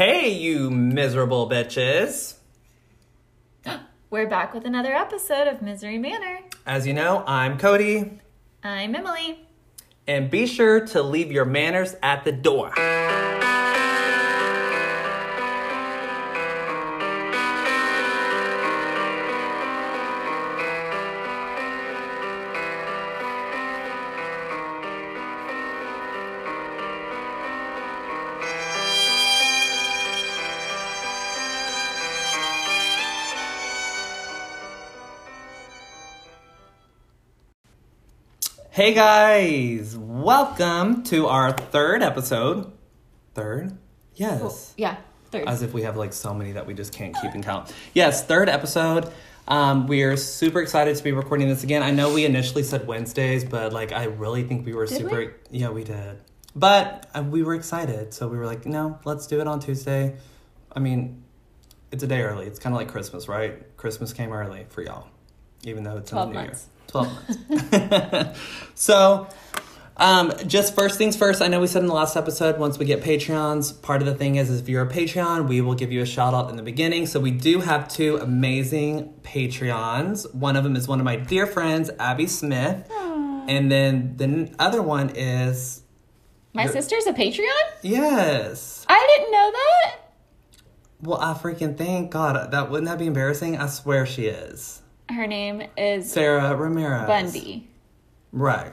Hey, you miserable bitches. We're back with another episode of Misery Manor. As you know, I'm Cody, I'm Emily. and be sure to leave your manners at the door. Hey guys, welcome to our third episode. Third? Yes. Yeah, third. As if we have like so many that we just can't keep in count. Yes, third episode. Um, we're super excited to be recording this again. I know we initially said Wednesdays, but like I really think we were Did super. we? Yeah, we did. But uh, we were excited, so we were like, no, let's do it on Tuesday. I mean, it's a day early. It's kind of like Christmas, right? Christmas came early for y'all, even though it's in the 12 new months. year. Twelve months. so, um, just first things first. I know we said in the last episode, once we get Patreons, part of the thing is, is if you're a Patreon, we will give you a shout out in the beginning. So we do have two amazing Patreons. One of them is one of my dear friends, Abby Smith, and then the other one is My sister's a Patreon? yes. I didn't know that. Well, I freaking thank God. That wouldn't that be embarrassing? I swear she is Her name is Sarah Ramirez Bundy. Right.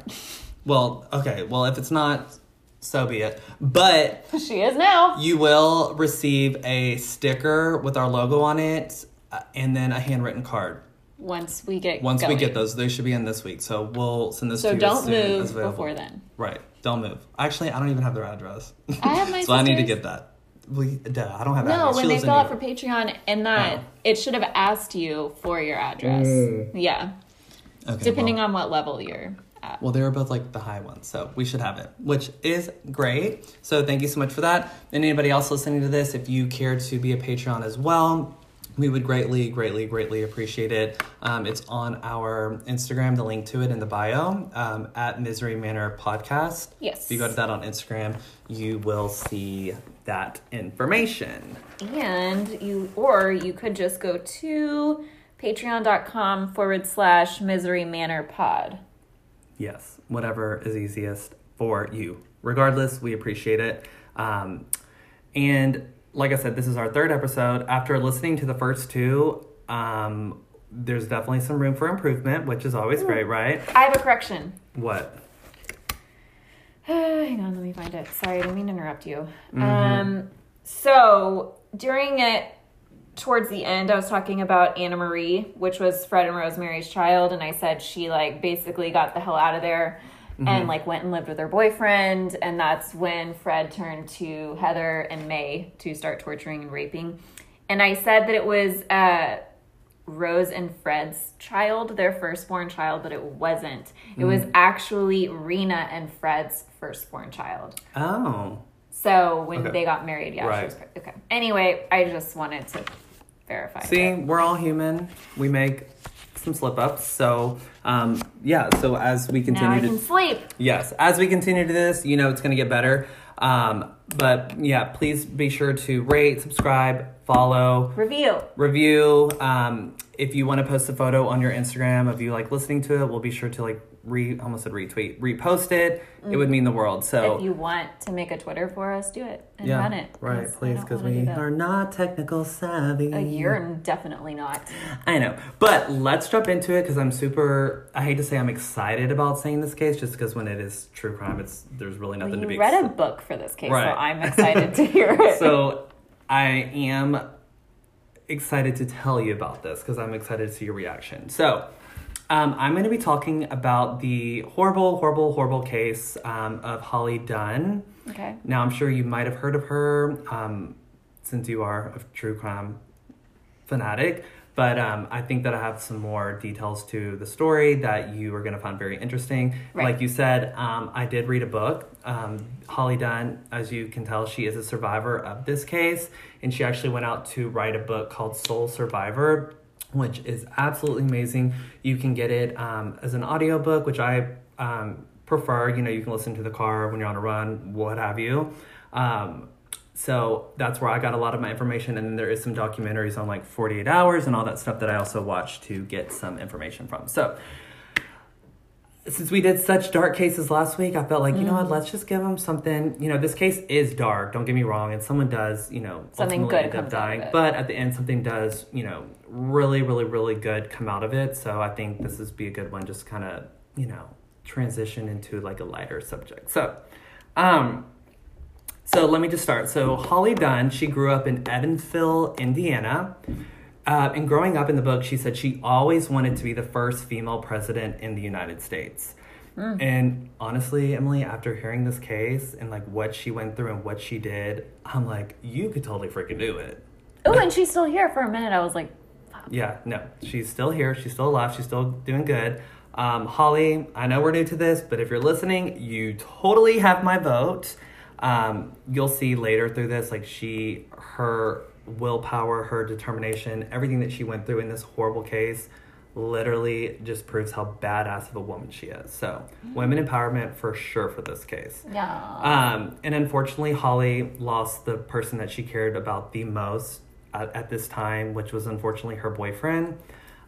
Well, okay. Well, if it's not, so be it. But She is now. you will receive a sticker with our logo on it uh, and then a handwritten card. Once we get Once we get those, they should be in this week. So we'll send this So to you don't move before then. Right. Don't move. Actually, I don't even have their address. I have my so I need to get that. We, duh, I don't have that. No, when they fill out for Patreon and that Oh. it should have asked you for your address. Mm. Yeah. Okay, Depending well- on what level you're at. Well, they were both like the high ones, so we should have it, which is great. So thank you so much for that. And anybody else listening to this, if you care to be a Patreon as well, we would greatly, greatly, greatly appreciate it. Um, it's on our Instagram, the link to it in the bio um, at Misery Manor Podcast. Yes. If you go to that on Instagram, you will see that information. And you, or you could just go to patreon.com forward slash misery manor pod. Yes, whatever is easiest for you. Regardless, we appreciate it. Um, and like I said, this is our third episode. After listening to the first two, um, there's definitely some room for improvement, which is always great, right? I have a correction. What? Hang on, let me find it. Sorry, I didn't mean to interrupt you. Um, so during it, towards the end, I was talking about Anna Marie, which was Fred and Rosemary's child, and I said she like basically got the hell out of there and like went and lived with her boyfriend, and that's when Fred turned to Heather and Mae to start torturing and raping. And I said that it was uh, Rose and Fred's child, their firstborn child, but it wasn't. It was actually Rena and Fred's firstborn child. Oh, So when Okay. they got married, yeah, she was pre- okay. Anyway, I just wanted to verify. see, that. we're all human. We make some slip ups. So, um, yeah, so as we now continue I to. can sleep. Yes, as we continue to this, you know it's going to get better. Um, but yeah, please be sure to rate, subscribe, follow, Review. review. Um, if you want to post a photo on your Instagram of you like listening to it, we'll be sure to like re almost said retweet, repost it. It would mean the world. So If you want to make a Twitter for us, do it and yeah, run it. right, I please, because wanna do we are not technical savvy. Uh, you're definitely not. I know, but let's jump into it because I'm super. I hate to say I'm excited about saying this case, just because when it is true crime, it's there's really nothing you to be. read a book for this case, Right. so I'm excited to hear it. so I am excited to tell you about this because I'm excited to see your reaction. So um, I'm going to be talking about the horrible, horrible, horrible case um, of Holly Dunn. okay. Now I'm sure you might have heard of her um, since you are a true crime fanatic. But um, I think that I have some more details to the story that you are going to find very interesting. Right. Like you said, um, I did read a book. Um, Holly Dunn, as you can tell, she is a survivor of this case, and she actually went out to write a book called Sole Survivor, which is absolutely amazing. You can get it um, as an audiobook, which I um, prefer. You know, you can listen to the car when you're on a run, what have you. Um, so that's where I got a lot of my information. And then there is some documentaries on like 48 hours and all that stuff that I also watch to get some information from. So since we did such dark cases last week, I felt like, you know what, let's just give them something. You know, this case is dark, don't get me wrong, and someone does, you know, Something good end up comes out of dying. it. But at the end, something does, you know, really, really, really good come out of it. So I think this is be a good one, just kind of, you know, transition into like a lighter subject. So, um, so let me just start. So Holly Dunn, she grew up in Evansville, Indiana. Uh, and growing up in the book, she said she always wanted to be the first female president in the United States. And honestly, Emily, after hearing this case and like what she went through and what she did, I'm like, you could totally freaking do it. Oh, and she's still here for a minute. I was like, Yeah, no, she's still here. She's still alive. She's still doing good. Um, Holly, I know we're new to this, but if you're listening, you totally have my vote. Um, you'll see later through this, like she, her willpower, her determination, everything that she went through in this horrible case, literally just proves how badass of a woman she is. So, women empowerment for sure for this case. yeah. Um, and unfortunately, Holly lost the person that she cared about the most at, at this time, which was unfortunately her boyfriend.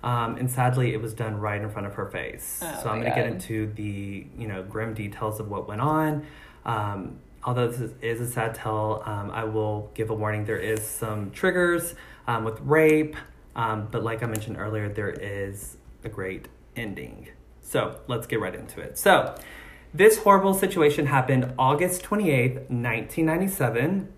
Um, and sadly, it was done right in front of her face. Oh so I'm going to get into the you know grim details of what went on. Um, although this is, a sad tale, um, I will give a warning. There is some triggers um, with rape, um, but like I mentioned earlier, there is a great ending. So let's get right into it. So this horrible situation happened August 28th, 1997.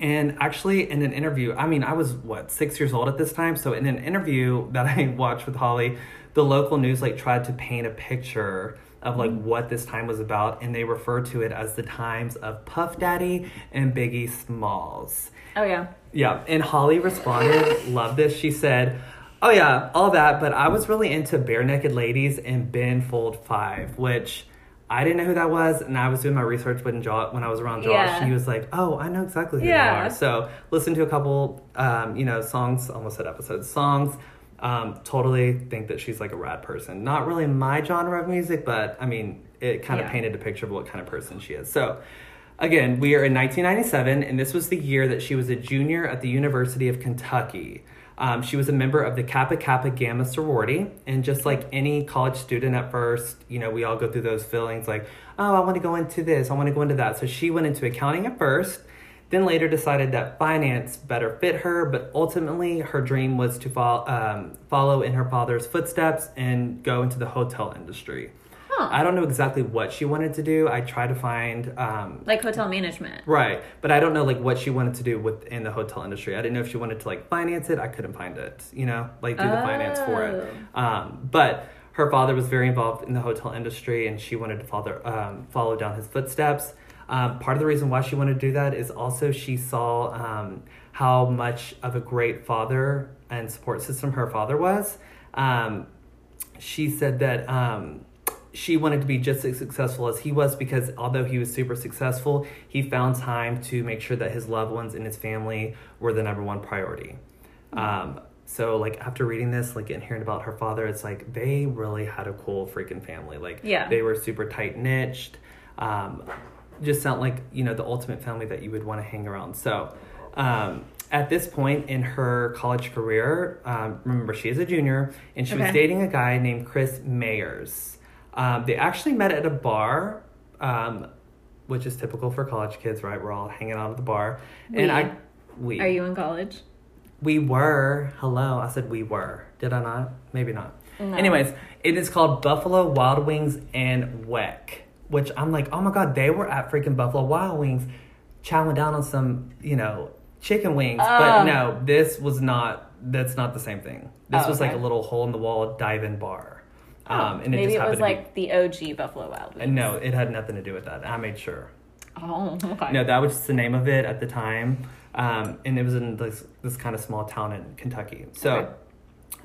And actually, in an interview, I mean, I was what, six years old at this time? So, in an interview that I watched with Holly, the local news like tried to paint a picture of like mm-hmm. what this time was about, and they referred to it as the times of Puff Daddy and Biggie Smalls. oh, yeah. Yeah, and Holly responded, love this. She said, Oh, yeah, all that, but I was really into Barenaked Ladies and Ben Folds Five, which I didn't know who that was. And I was doing my research when, jo- when I was around Josh. Yeah. And he was like, Oh, I know exactly who Yeah. they are. So listen to a couple, um, you know, songs, almost said episodes, songs. Um, totally think that she's like a rad person. Not really my genre of music, but I mean, it kind of Yeah. painted a picture of what kind of person she is. So, again, we are in 1997, and this was the year that she was a junior at the University of Kentucky. Um, she was a member of the Kappa Kappa Gamma sorority, and just like any college student at first, you know, we all go through those feelings like, oh, I want to go into this, I want to go into that. So she went into accounting at first, then later decided that finance better fit her, but ultimately her dream was to fol- um, follow in her father's footsteps and go into the hotel industry. Huh. I don't know exactly what she wanted to do. I tried to find um, Like hotel management. Right, but I don't know like what she wanted to do within the hotel industry. I didn't know if she wanted to like finance it. I couldn't find it, you know, like do the finance for it. Um, but her father was very involved in the hotel industry, and she wanted to follow um, follow down his footsteps. Um, part of the reason why she wanted to do that is also she saw um, how much of a great father and support system her father was. Um, she said that um, she wanted to be just as successful as he was because although he was super successful, he found time to make sure that his loved ones and his family were the number one priority. Um, so like after reading this, like and hearing about her father, it's like they really had a cool freaking family. Like Yeah. they were super tight niched. Um, just sound like you know the ultimate family that you would want to hang around. So um, at this point in her college career, um, remember she is a junior, and she was dating a guy named Chris Mayers. Um, they actually met at a bar, um, which is typical for college kids, right? We're all hanging out at the bar, and I we Are you in college? we were hello. I said we were. Did I not? Maybe not. No. Anyways, it is called Buffalo Wild Wings and Weck, which I'm like, oh my god, they were at freaking Buffalo Wild Wings, chowing down on some, you know, chicken wings. but Oh. no, this was not. That's not the same thing. This Oh, was like a little hole in the wall dive-in bar. Um, and it Maybe just it was happened like the OG Buffalo Wild to Wings. be. No, it had nothing to do with that. I made sure. Oh, okay. No, that was just the name of it at the time. Um, and it was in this, this kind of small town in Kentucky. So Okay.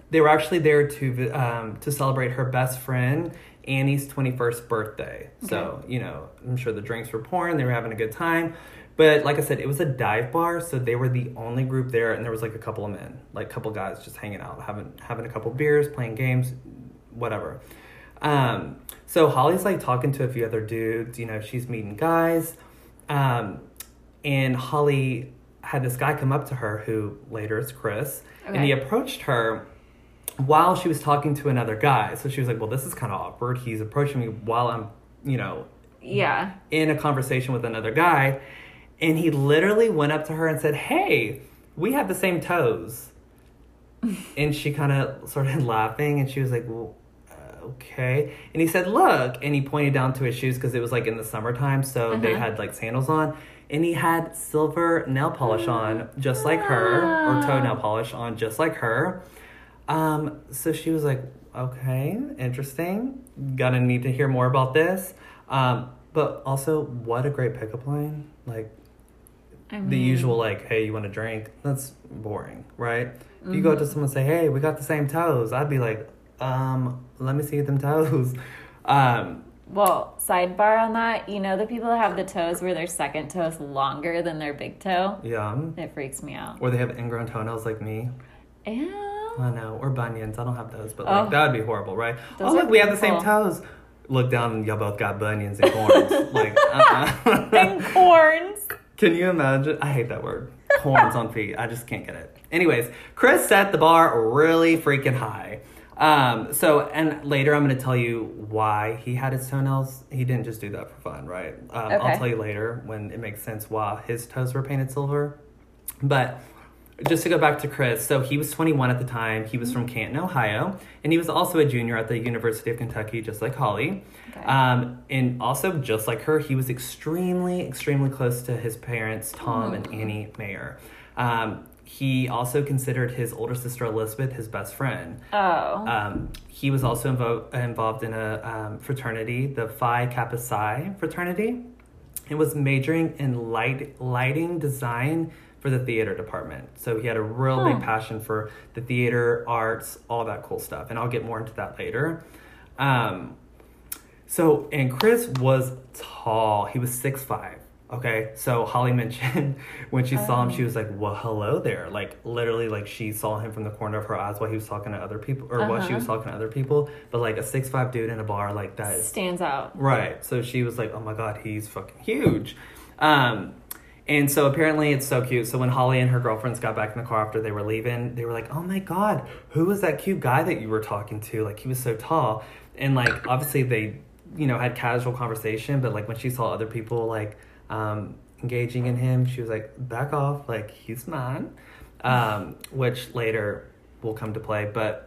they were actually there to um, to celebrate her best friend Annie's 21st birthday. So, you know, I'm sure the drinks were pouring, they were having a good time. But like I said, it was a dive bar, so they were the only group there, and there was like a couple of men, like a couple guys just hanging out, having having a couple beers, playing games, whatever. Um, so Holly's like talking to a few other dudes, you know, she's meeting guys. Um, and Holly had this guy come up to her who later is Chris, and he approached her while she was talking to another guy. So she was like, "Well, this is kind of awkward. He's approaching me while I'm, you know, Yeah. in a conversation with another guy." And he literally went up to her and said, "Hey, we have the same toes." And she kind of started laughing, and she was like, "Well, uh, okay." And he said, "Look," and he pointed down to his shoes because it was like in the summertime, so they Uh-huh. had like sandals on, and he had silver nail polish on, just like her, or toenail polish on, just like her. Um, so she was like, "Okay, interesting. Gonna need to hear more about this." Um, but also, what a great pickup line! Like I the usual like hey you want a drink that's boring right if you go Mm-hmm. to someone and say hey we got the same toes i'd be like um let me see them toes um Well, sidebar on that, you know the people that have the toes where their second toe is longer than their big toe? yeah It freaks me out. or they have ingrown toenails like me Ew. i know or bunions i don't have those but like Oh. that would be horrible right Those oh look we have the same toes look down and y'all both got bunions and corns like uh-uh. And corns. Can you imagine? I hate that word. Corns on feet. I just can't get it. Anyways, Chris set the bar really freaking high. Um, so, and later I'm going to tell you why he had his toenails. He didn't just do that for fun, right? Um, I'll tell you later when it makes sense why his toes were painted silver. But just to go back to Chris, so he was 21 at the time. He was from Canton, Ohio, and he was also a junior at the University of Kentucky, just like Holly. Okay. Um, and also, just like her, he was extremely, extremely close to his parents, Tom and Annie Maier. Um, he also considered his older sister Elizabeth his best friend. Oh. Um, he was also invo- involved in a um, fraternity, the Phi Kappa Psi fraternity, and was majoring in light lighting design for the theater department. So he had a real Huh. big passion for the theater, arts, all that cool stuff. And I'll get more into that later. Um, so, and Chris was tall. He was six five. Okay, so Holly mentioned when she saw him, she was like, "Well, hello there!" Like literally, like she saw him from the corner of her eyes while he was talking to other people, or while she Uh-huh. was talking to other people. But like a six five dude in a bar, like that Stands out. Right. So she was like, "Oh my god, he's fucking huge." Um, and so apparently it's so cute. So when Holly and her girlfriends got back in the car after they were leaving, they were like, "Oh my god, who was that cute guy that you were talking to? Like he was so tall." And like obviously they, you know, had casual conversation, but like when she saw other people like um, engaging in him, she was like, "Back off! Like he's mine," um, which later will come to play, but.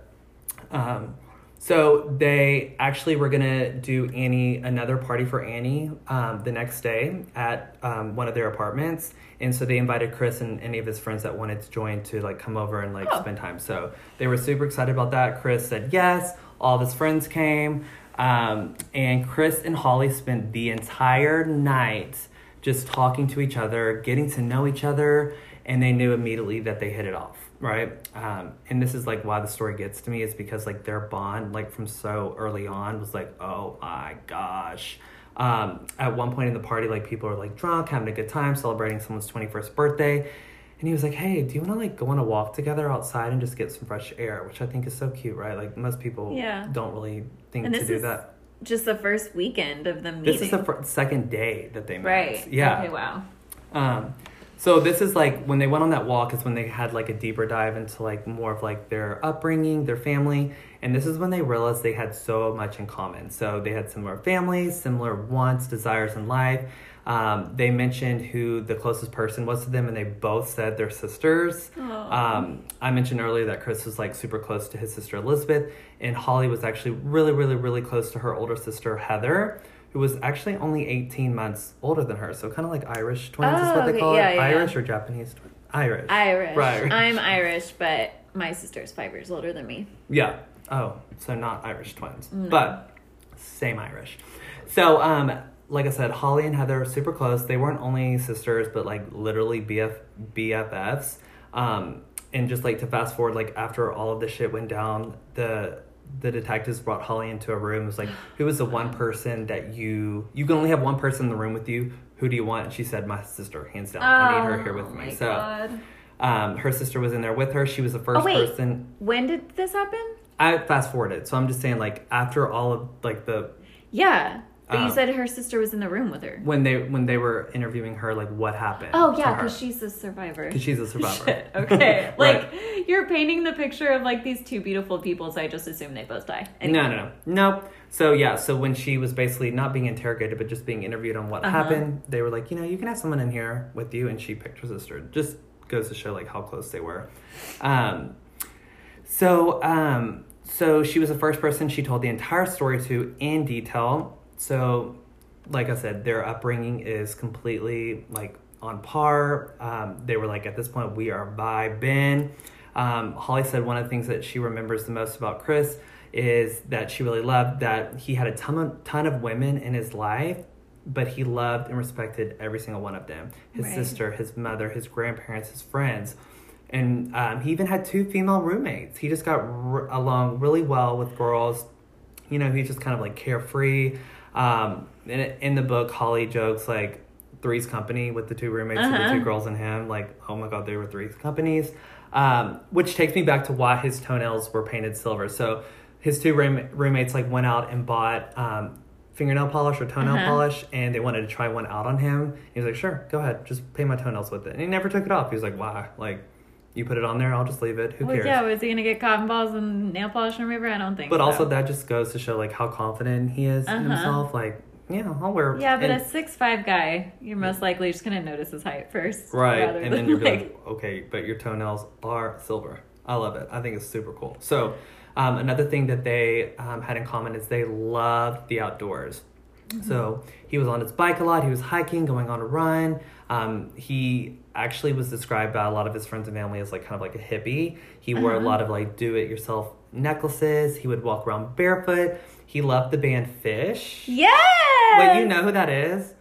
Um, so they actually were gonna do Annie another party for Annie um, the next day at um, one of their apartments, and so they invited Chris and any of his friends that wanted to join to like come over and like Oh. spend time. So they were super excited about that. Chris said yes. All of his friends came, um, and Chris and Holly spent the entire night just talking to each other, getting to know each other, and they knew immediately that they hit it off, right? Um, and this is like why the story gets to me is because like their bond, like from so early on, was like, oh my gosh. Um, at one point in the party, like people are like drunk, having a good time, celebrating someone's twenty first birthday. And he was like, "Hey, do you want to like go on a walk together outside and just get some fresh air?" Which I think is so cute, right? Like most people Yeah. don't really think to do is that. Just the first weekend of them meeting. This is the fir- second day that they met. right. Yeah. Okay. Wow. Um, so this is like when they went on that walk is when they had like a deeper dive into like more of like their upbringing, their family, and this is when they realized they had so much in common. So they had similar families, similar wants, desires in life. Um, they mentioned who the closest person was to them, and they both said their sisters. Um, I mentioned earlier that Chris was like super close to his sister Elizabeth, and Holly was actually really, really, really close to her older sister Heather, who was actually only 18 months older than her. So kind of like Irish twins is Oh, what they okay. call Yeah, it. yeah, Irish yeah. or Japanese twins? Irish. Irish. Right. I'm Irish, but my sister's five years older than me. Yeah. Oh, so not Irish twins, No. but same Irish. So, um, like I said, Holly and Heather are super close. They weren't only sisters, but like literally BF BFFs. Um, and just like to fast forward, like after all of this shit went down, the the detectives brought Holly into a room. It was like, who was the one person that you you can only have one person in the room with you? Who do you want? And she said, my sister, hands down. I need her here with Oh me. my So, God. um, her sister was in there with her. She was the first Oh, wait. person. When did this happen? I fast forwarded, so I'm just saying like after all of like the Yeah. But you Um, said her sister was in the room with her. when they when they were interviewing her, like what happened? Oh yeah, because she's a survivor. 'Cause she's a survivor. Shit. Okay. Right. Like you're painting the picture of like these two beautiful people, so I just assume they both die. Anyway. No, no, no, nope. So yeah, so when she was basically not being interrogated, but just being interviewed on what Uh-huh. happened, they were like, you know, you can have someone in here with you, and she picked her sister. Just goes to show like how close they were. Um, so um, so she was the first person she told the entire story to in detail. So, like I said, their upbringing is completely like on par. Um, they were like at this point, we are vibing. Um, Holly said one of the things that she remembers the most about Chris is that she really loved that he had a ton of, ton of women in his life, but he loved and respected every single one of them. His Right. sister, his mother, his grandparents, his friends. And um, he even had two female roommates. He just got r- along really well with girls. You know, he's just kind of like carefree. Um, in, in the book, Holly jokes like Three's Company with the two roommates and the Uh-huh. two girls and him. Like, oh my God, they were Three's Companies. Um, which takes me back to why his toenails were painted silver. So his two room- roommates like went out and bought um, fingernail polish or toenail Uh-huh. polish, and they wanted to try one out on him. He was like, "Sure, go ahead, just paint my toenails with it." And he never took it off. He was like, "Why? Like, you put it on there, I'll just leave it. Who Well, cares?" yeah, was he gonna get cotton balls and nail polish remover? I don't think. But so. also that just goes to show like how confident he is in Uh-huh. himself. Like, yeah, I'll wear. Yeah, but and- a six five guy, you're most likely just gonna notice his height first, right, and then you're like, like, okay, but your toenails are silver. I love it. I think it's super cool. So, um, another thing that they um, had in common is they loved the outdoors. Mm-hmm. So he was on his bike a lot. He was hiking, going on a run. Um, he actually was described by a lot of his friends and family as like kind of like a hippie. He wore a Uh-huh. lot of like do-it-yourself necklaces. He would walk around barefoot. He loved the band Phish. yeah. Wait, you know who that is?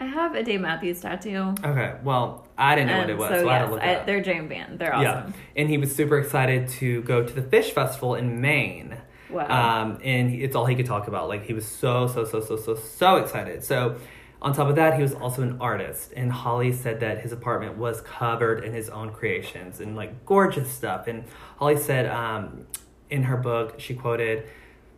I have a Dave Matthews tattoo. Okay, well, I didn't know what it was, so so, I had to look I- it up. they're jam band. They're Yeah, awesome. and he was super excited to go to the Phish Festival in Maine. Wow. Um, and it's all he could talk about. Like he was so so so so so so excited. So on top of that, he was also an artist. And Holly said that his apartment was covered in his own creations and like gorgeous stuff. And Holly said um, in her book, she quoted,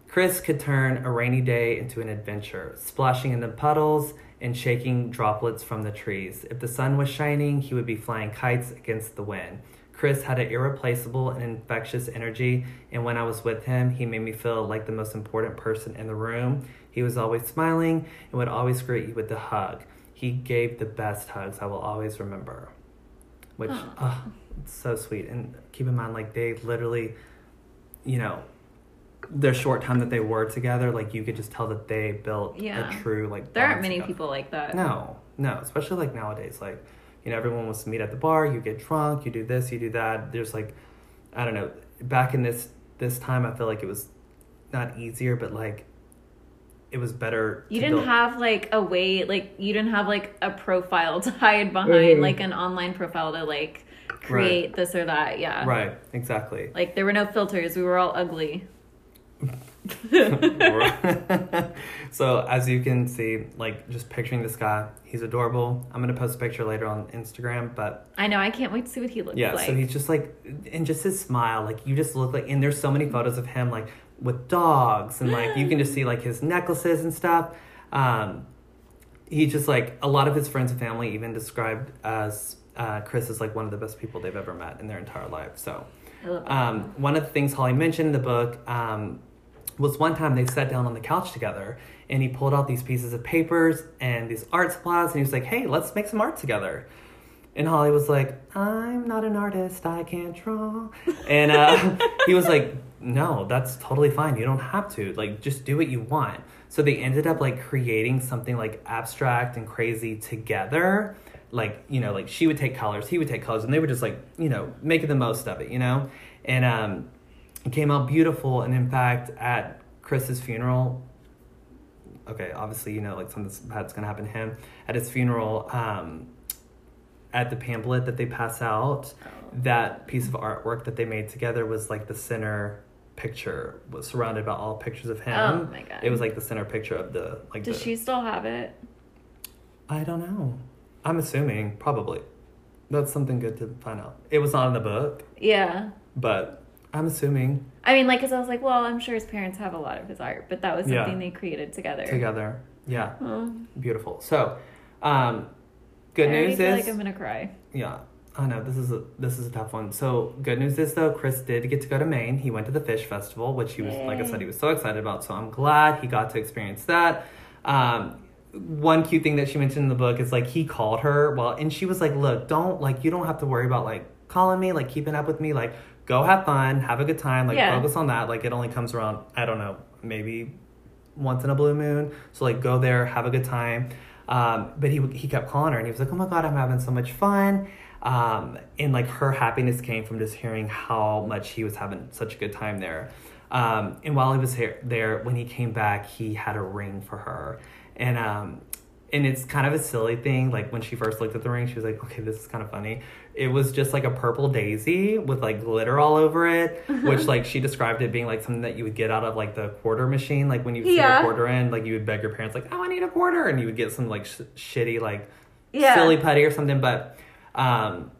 "Chris could turn a rainy day into an adventure, splashing in the puddles." And shaking droplets from the trees. If the sun was shining, he would be flying kites against the wind. Chris had an irreplaceable and infectious energy, and when I was with him, he made me feel like the most important person in the room. He was always smiling and would always greet you with a hug. He gave the best hugs I will always remember. Which, Aw. ah, it's so sweet. And keep in mind, like, they literally, you know, their short time that they were together, like, you could just tell that they built Yeah. a true, like, there aren't many together. people like that. No, no, especially like nowadays. Like, you know, everyone wants to meet at the bar. You get drunk. You do this. You do that. There's like, I don't know. Back in this this time, I feel like it was not easier, but like, it was better. You didn't build- have like a way, like you didn't have like a profile to hide behind, Mhm. like an online profile to like create this or that. Yeah. right exactly. Like there were no filters. We were all ugly. so as you can see, like just picturing this guy, he's adorable. I'm gonna post a picture later on Instagram, but I know. I can't wait to see what he looks Yeah, like. Yeah, so he's just like, and just his smile, like you just look like, and there's so many photos of him like with dogs, and like you can just see like his necklaces and stuff. Um, he just like a lot of his friends and family even described as uh, Chris as like one of the best people they've ever met in their entire life. So, I love that. um, one of the things Holly mentioned in the book um, was one time they sat down on the couch together and he pulled out these pieces of papers and these art supplies and he was like, hey, let's make some art together. And Holly was like, I'm not an artist, I can't draw. And uh, he was like, no, that's totally fine. You don't have to. Like, just do what you want. So they ended up like creating something like abstract and crazy together. Like, you know, like she would take colors, he would take colors, and they were just like, you know, making the most of it, you know? And um, it came out beautiful. And in fact, at Chris's funeral, okay, obviously, you know, like something bad's gonna happen to him. At his funeral, um, at the pamphlet that they pass out, that piece of artwork that they made together was like the center picture was surrounded by all pictures of him. Oh my God. It was like the center picture of the like. Does the, she still have it? I don't know. I'm assuming probably. That's something good to find out. It was not in the book, Yeah. but I'm assuming I mean, like, because I was like, well, I'm sure his parents have a lot of his art, but that was Yeah. something they created together. together. Yeah, Oh, beautiful. So, um, good I news feel is like I'm gonna cry. Yeah, I know this is a this is a tough one. So good news is though, Chris did get to go to Maine. He went to the Phish festival, which he was like I said he was so excited about. So I'm glad he got to experience that. Um, one cute thing that she mentioned in the book is like he called her well, and she was like, "Look, don't like you don't have to worry about like calling me, like keeping up with me, like." Go have fun, have a good time, like Yeah. focus on that. Like it only comes around, I don't know, maybe once in a blue moon. So like go there, have a good time. Um, but he he kept calling her and he was like, "Oh my god, I'm having so much fun." Um, and like her happiness came from just hearing how much he was having such a good time there. Um, and while he was here, there, when he came back, he had a ring for her, and um, and it's kind of a silly thing. Like when she first looked at the ring, she was like, "Okay, this is kind of funny." It was just like a purple daisy with like glitter all over it, which like she described it being like something that you would get out of like the quarter machine, like when you see Yeah. a quarter in, like you would beg your parents like, "Oh, I need a quarter," and you would get some like sh- shitty like Yeah. silly putty or something. But um,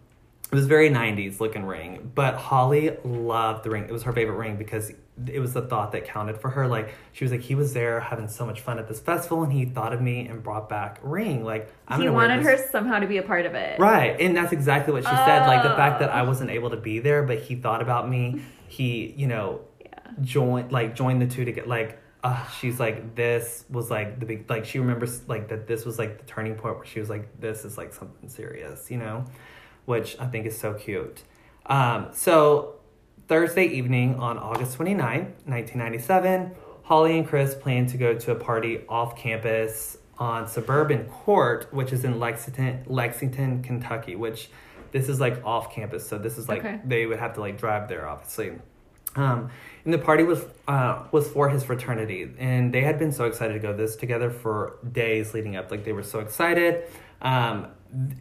it was very 90s looking ring. But Holly loved the ring. It was her favorite ring because it was the thought that counted for her. Like she was like, he was there having so much fun at this festival, and he thought of me and brought back a ring. Like I'm he wanted her somehow to be a part of it. Right, and that's exactly what she said. Like the fact that I Oh. wasn't able to be there, but he thought about me. He, you know, Yeah. joined like joined the two to get like. Uh, she's like this was like the big like she remembers like that this was like the turning point where she was like this is like something serious you know which i think is so cute um, so thursday evening on august 29th 1997 holly and chris plan to go to a party off campus on suburban court which is in lexington lexington kentucky which this is like off campus so this is like Okay. they would have to like drive there obviously um, and the party was uh, was for his fraternity, and they had been so excited to go this together for days leading up. Like they were so excited, um,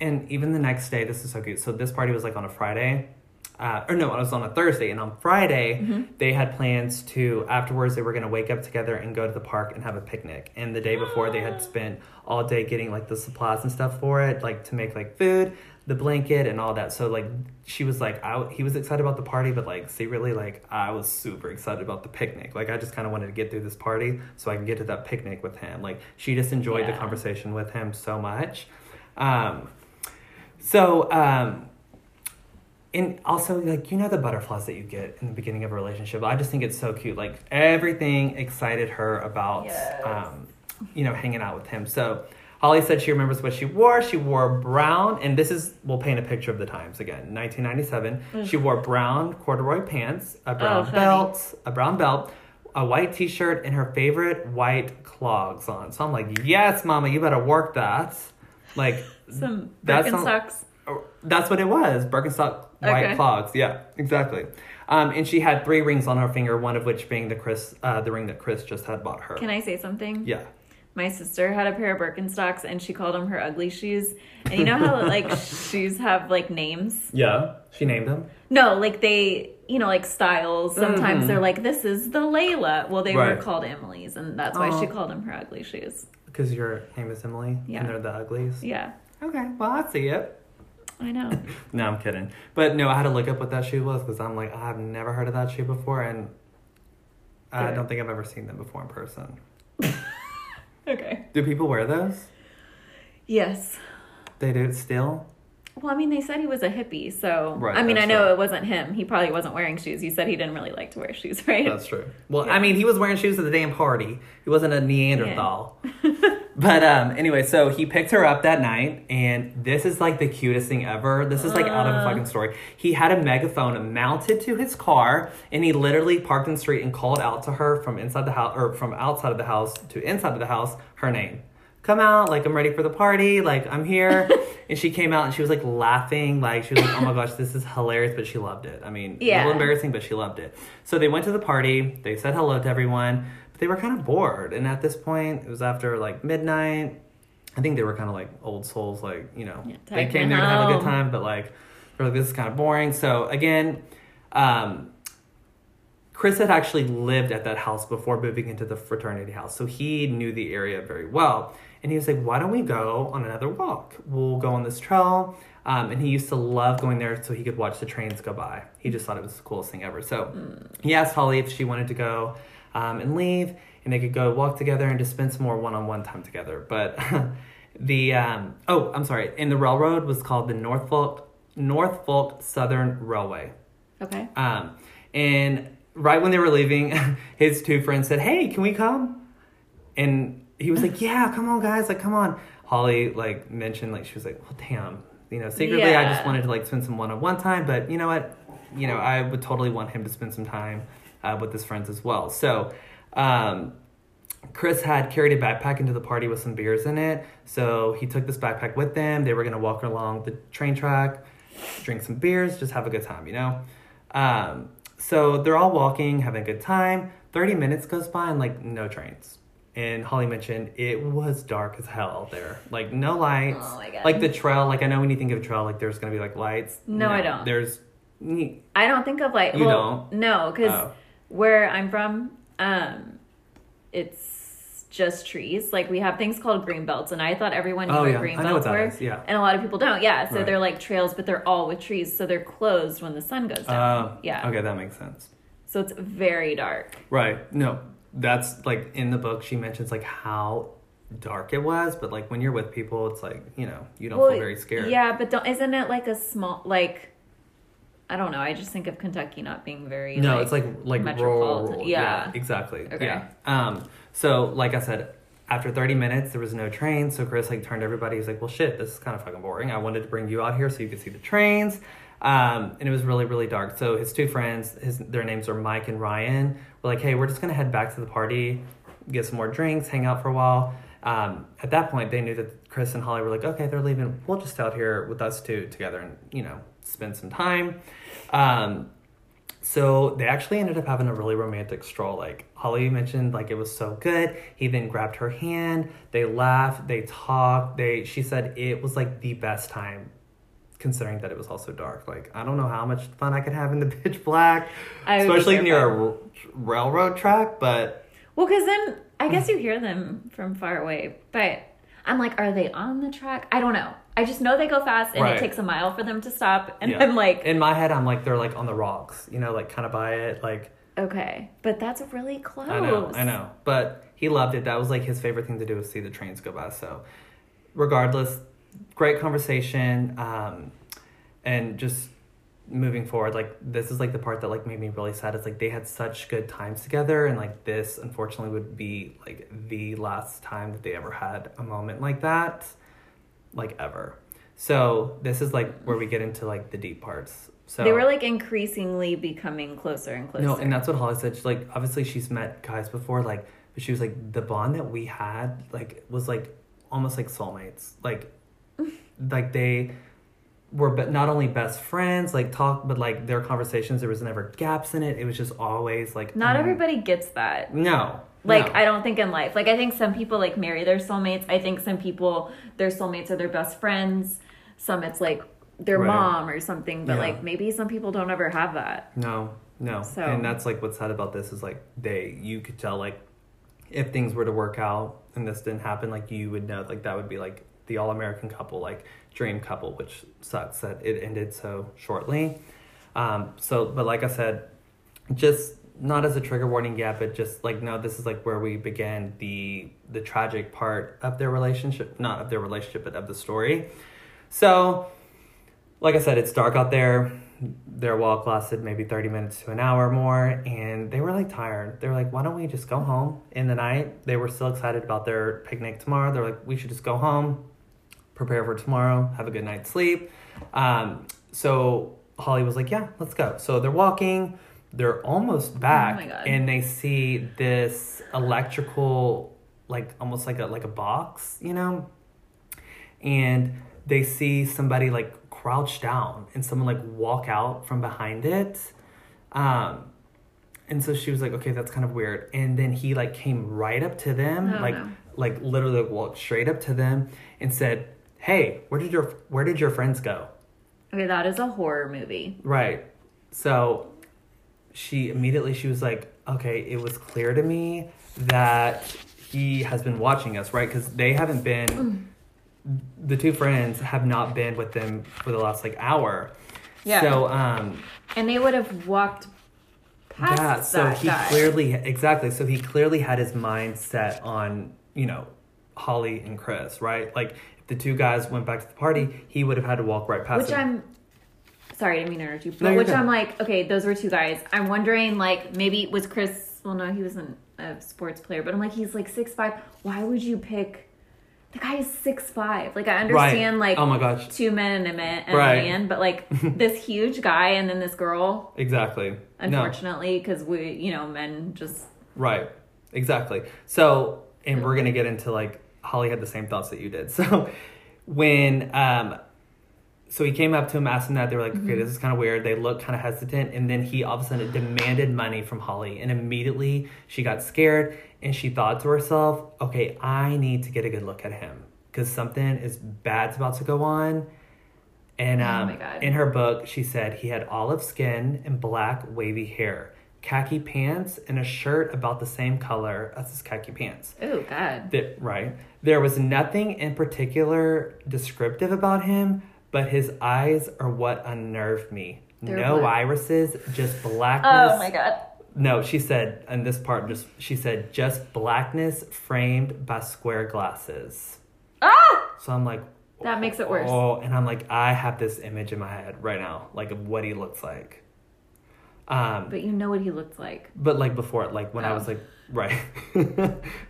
and even the next day, this is so cute. So this party was like on a Friday, uh, or no, I was on a Thursday, and on Friday they had plans to afterwards they were going to wake up together and go to the park and have a picnic. And the day before they had spent all day getting like the supplies and stuff for it, like to make like food, the blanket and all that. So like she was like I he was excited about the party, but like secretly like I was super excited about the picnic. Like I just kind of wanted to get through this party so I could get to that picnic with him. Like she just enjoyed the conversation with him so much. Um, so um, and also like you know the butterflies that you get in the beginning of a relationship. I just think it's so cute. Like everything excited her about Yes. um, you know hanging out with him. So. Holly said she remembers what she wore. She wore brown, and this is, we'll paint a picture of the times again. 1997. She wore brown corduroy pants, a brown Oh, belt, a brown belt, a white t shirt, and her favorite white clogs on. So I'm like, yes, mama, you better work that. Like, Some Birkenstocks. Oh, That's what it was. Birkenstock white Okay. clogs. Yeah, exactly. Um, and she had three rings on her finger, one of which being the Chris, uh, the ring that Chris just had bought her. Can I say something? Yeah. My sister had a pair of Birkenstocks and she called them her ugly shoes. And you know how like shoes have like names? Yeah. She named them. No, like they, you know, like styles. Sometimes Mhm. they're like, this is the Layla. Well, they Right. were called Emily's, and that's why she called them her ugly shoes. Because your name is Emily. Yeah. And they're the uglies. Yeah, Okay. Well, I see it. I know. No, I'm kidding. But no, I had to look up what that shoe was because I'm like, I've never heard of that shoe before, and I Good. don't think I've ever seen them before in person. okay. Do people wear those? Yes. They do still. Well, I mean, they said he was a hippie, so Right, I mean, I know right. it wasn't him. He probably wasn't wearing shoes. He said he didn't really like to wear shoes, right? That's true. Well, Yeah. I mean, he was wearing shoes at the damn party. He wasn't a Neanderthal. but um, anyway, so he picked her up that night, and this is like the cutest thing ever. This is like out of a Uh. fucking story. He had a megaphone mounted to his car, and he literally parked in the street and called out to her from inside the house or from outside of the house to inside of the house her name. Come out, like I'm ready for the party, like I'm here. and she came out and she was like laughing, like she was like, "Oh my gosh, this is hilarious!" But she loved it. I mean, yeah. a little embarrassing, but she loved it. So they went to the party. They said hello to everyone, but they were kind of bored. And at this point, it was after like midnight. I think they were kind of like old souls, like you know, Yeah, they came me there to have a good time, but like they're like, this is kind of boring. So again, um, Chris had actually lived at that house before moving into the fraternity house, so he knew the area very well. And he was like, why don't we go on another walk? We'll go on this trail. Um, and he used to love going there so he could watch the trains go by. He just thought it was the coolest thing ever. So he asked Holly if she wanted to go um, and leave, and they could go walk together and just spend some more one on one time together. But the, um, oh, I'm sorry, and the railroad was called the Norfolk, Norfolk Southern Railway. Okay. Um, and right when they were leaving, his two friends said, "Hey, can we come?" And he was like, "Yeah, come on, guys! Like, come on." Holly like mentioned like she was like, "Well, damn, you know, secretly I just wanted to like spend some one-on-one time, but you know what? You know, I would totally want him to spend some time uh, with his friends as well." So. Um, Chris had carried a backpack into the party with some beers in it. So he took this backpack with them. They were going to walk along the train track, drink some beers, just have a good time, you know? Um, so they're all walking, having a good time. 30 minutes goes by and like no trains. And Holly mentioned it was dark as hell out there. Like no lights. Oh my God. Like the trail, like I know when you think of a trail, like there's going to be like lights. No, I don't. There's. I don't think of like You well, no, because Oh. where I'm from, um, it's just trees. Like we have things called green belts, and I thought everyone knew Oh, what yeah. green I know belts what that were, is, yeah. and a lot of people don't. Yeah, so Right. they're like trails, but they're all with trees, so they're closed when the sun goes down. Uh, yeah, Okay, that makes sense. so it's very dark. Right. No, that's like in the book. She mentions like how dark it was, but like when you're with people, it's like you know you don't Well, feel very scared. Yeah, but don't isn't it like a small like? I don't know. I just think of Kentucky not being very. No, it's like like rural. metropolitan. Yeah. exactly. Okay. Yeah. Um. So like I said, after 30 minutes, there was no train. So Chris like turned everybody. He's like, "Well, shit, this is kind of fucking boring. I wanted to bring you out here so you could see the trains." Um, and it was really, really dark. So his two friends, his their names are Mike and Ryan, were like, "Hey, we're just gonna head back to the party, get some more drinks, hang out for a while." Um, at that point, they knew that Chris and Holly were like, "Okay, they're leaving. We'll just out here with us two together and you know spend some time." Um, so they actually ended up having a really romantic stroll. Like Holly mentioned, like it was so good. He then grabbed her hand. They laughed. They talked. They she said it was like the best time, considering that it was also dark. Like I don't know how much fun I could have in the pitch black, especially near a terrified. railroad track. But Well, because then I guess you hear them from far away, but I'm like, are they on the track? I don't know. I just know they go fast, and Right. it takes a mile for them to stop, and yeah. I'm like, in my head, I'm like they're like on the rocks, you know, like kind of by it, like. okay, but that's really close. I know, I know. But he loved it. That was like his favorite thing to do was see the trains go by. So, regardless, great conversation. Um, and just moving forward, like this is like the part that like made me really sad. It's like they had such good times together, and like this unfortunately would be like the last time that they ever had a moment like that, like ever. So this is like where we get into like the deep parts. So They were like increasingly becoming closer and closer. no, and that's what Holly said. She's like, obviously, she's met guys before, like, but she was like, the bond that we had, like, was like almost like soulmates. Like, like they were but not only best friends, like talk, but like their conversations, there was never gaps in it. It was just always like not mm, everybody gets that. No, Like no. I don't think in life. Like I think some people like marry their soulmates. I think some people their soulmates are their best friends. Some it's like their Right. mom or something. But Yeah. like maybe some people don't ever have that. No, no. So- And that's like what's sad about this is like they you could tell like if things were to work out and this didn't happen, like you would know like that would be like the all American couple, like dream couple, which sucks that it ended so shortly. Um, so but like I said, just not as a trigger warning yet, but just like no, this is like where we began the the tragic part of their relationship, not of their relationship, but of the story. So like I said, it's dark out there. Their walk lasted maybe 30 minutes to an hour more, and they were like tired. They were like, why don't we just go home in the night? They were still excited about their picnic tomorrow. They're like, we should just go home, prepare for tomorrow, have a good night's sleep. Um, so Holly was like, yeah, let's go. So they're walking, they're almost back, God. and they see this electrical, like almost like a like a box, you know, and they see somebody like crouch down and someone like walk out from behind it. Um and so she was like okay that's kind of weird. And then he like came right up to them Oh, like like literally walked straight up to them and said hey where did your where did your friends go? Okay, that is a horror movie. right. So she immediately she was like okay it was clear to me that he has been watching us, right? Because they haven't been, the two friends have not been with them for the last like hour. Yeah. So, um, And they would have walked past yeah, so he guy. clearly, exactly. So he clearly had his mind set on, you know, Holly and Chris, right? Like, if the two guys went back to the party, he would have had to walk right past Which them. I'm sorry, I didn't mean to interrupt you. But No, which good. I'm like, okay, those were two guys. I'm wondering, like, maybe was Chris? Well, no, he wasn't a sports player, but I'm like, he's like six five. Why would you pick? The guy is six five. Like, I understand, right. like, oh my gosh. two men and a man, and Right. a man, but like this huge guy and then this girl. Exactly. Unfortunately, because we, you know, men just Right. Exactly. So, and we're gonna get into like Holly had the same thoughts that you did. So, when um, so he came up to him, asked him that. They were like, "Okay, this is kind of weird." They looked kind of hesitant, and then he all of a sudden demanded money from Holly, and immediately she got scared, and she thought to herself, "Okay, I need to get a good look at him because something is bad's about to go on." And Oh um, my God. in her book, she said he had olive skin and black wavy hair, khaki pants, and a shirt about the same color as his khaki pants. oh god. That, right. There was nothing in particular descriptive about him, but his eyes are what unnerved me. They're no irises, just blackness. Oh my god. No, she said, and this part just, she said, just blackness framed by square glasses. Ah, So I'm like, that makes it worse. Oh, and I'm like, I have this image in my head right now, like of what he looks like. Um, But you know what he looked like. but like before, like when I Oh. was like, right.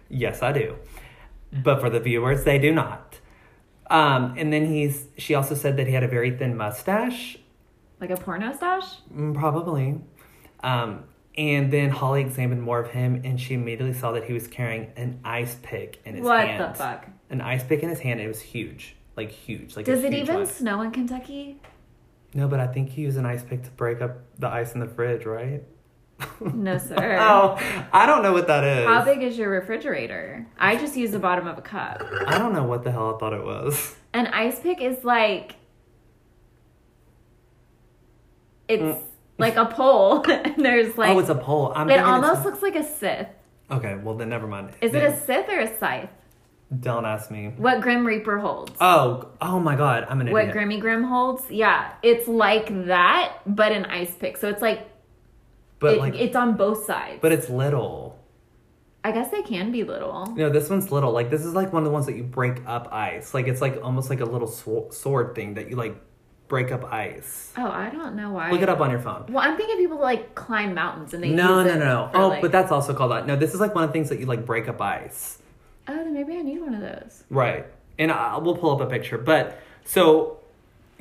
yes, I do. But for the viewers, they do not. Um, and then he's, she also said that he had a very thin mustache, Like a porno stash? Mm, probably. Um, and then Holly examined more of him, and she immediately saw that he was carrying an ice pick in his What hand. What the fuck? An ice pick in his hand. It was huge, like huge. Like Does it even one. snow in Kentucky? No, but I think he used an ice pick to break up the ice in the fridge, right? No, sir. Oh, I don't know what that is. How big is your refrigerator? I just use the bottom of a cup. I don't know what the hell I thought it was. An ice pick is like it's Mm. like a pole. and there's like oh, it's a pole. I'm it almost looks like a Sith. Okay, well then never mind. Is it a Sith or a scythe? Don't ask me. What Grim Reaper holds. Oh, oh my God, I'm an what idiot. What Grimmy Grim holds? Yeah, it's like that, but an ice pick. So it's like, but it, like, it's on both sides. but it's little. I guess they can be little. No, this one's little. Like this is like one of the ones that you break up ice. Like it's like almost like a little sw- sword thing that you like break up ice. Oh, I don't know why. Look it up on your phone. Well, I'm thinking people like climb mountains and they No, use no, no. for, Oh, like- but that's also called that. No, this is like one of the things that you like break up ice. oh, then maybe I need one of those. Right. And I, we'll pull up a picture. But so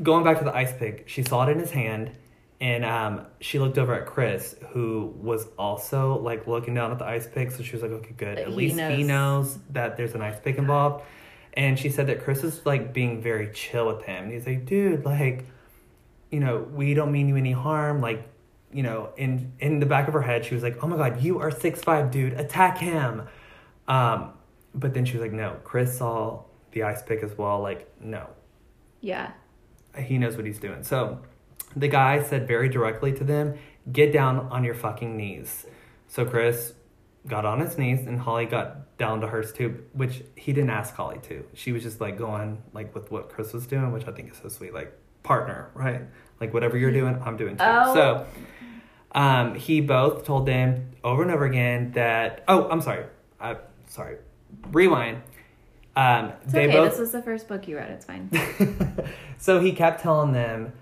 going back to the ice pick, she saw it in his hand and um, she looked over at Chris, who was also like looking down at the ice pick. So she was like, okay, good. At He least he knows. knows that there's an ice pick involved. And she said that Chris is like being very chill with him. And he's like, dude, like, you know, we don't mean you any harm. Like, you know, in in the back of her head, she was like, "Oh my God, you are six five, dude! Attack him!" Um, but then she was like, "No, Chris saw the ice pick as well. Like, no, Yeah. he knows what he's doing." So, the guy said very directly to them, "Get down on your fucking knees." So Chris got on his knees, and Holly got down to hers too, which he didn't ask Holly to. She was just like going like with what Chris was doing, which I think is so sweet. Like partner, right? Like whatever you're doing, I'm doing too. Oh. So um, he both told them over and over again that. Oh, I'm sorry. I sorry. Rewind. Um, It's they okay. both. This was the first book you read. It's fine. so he kept telling them,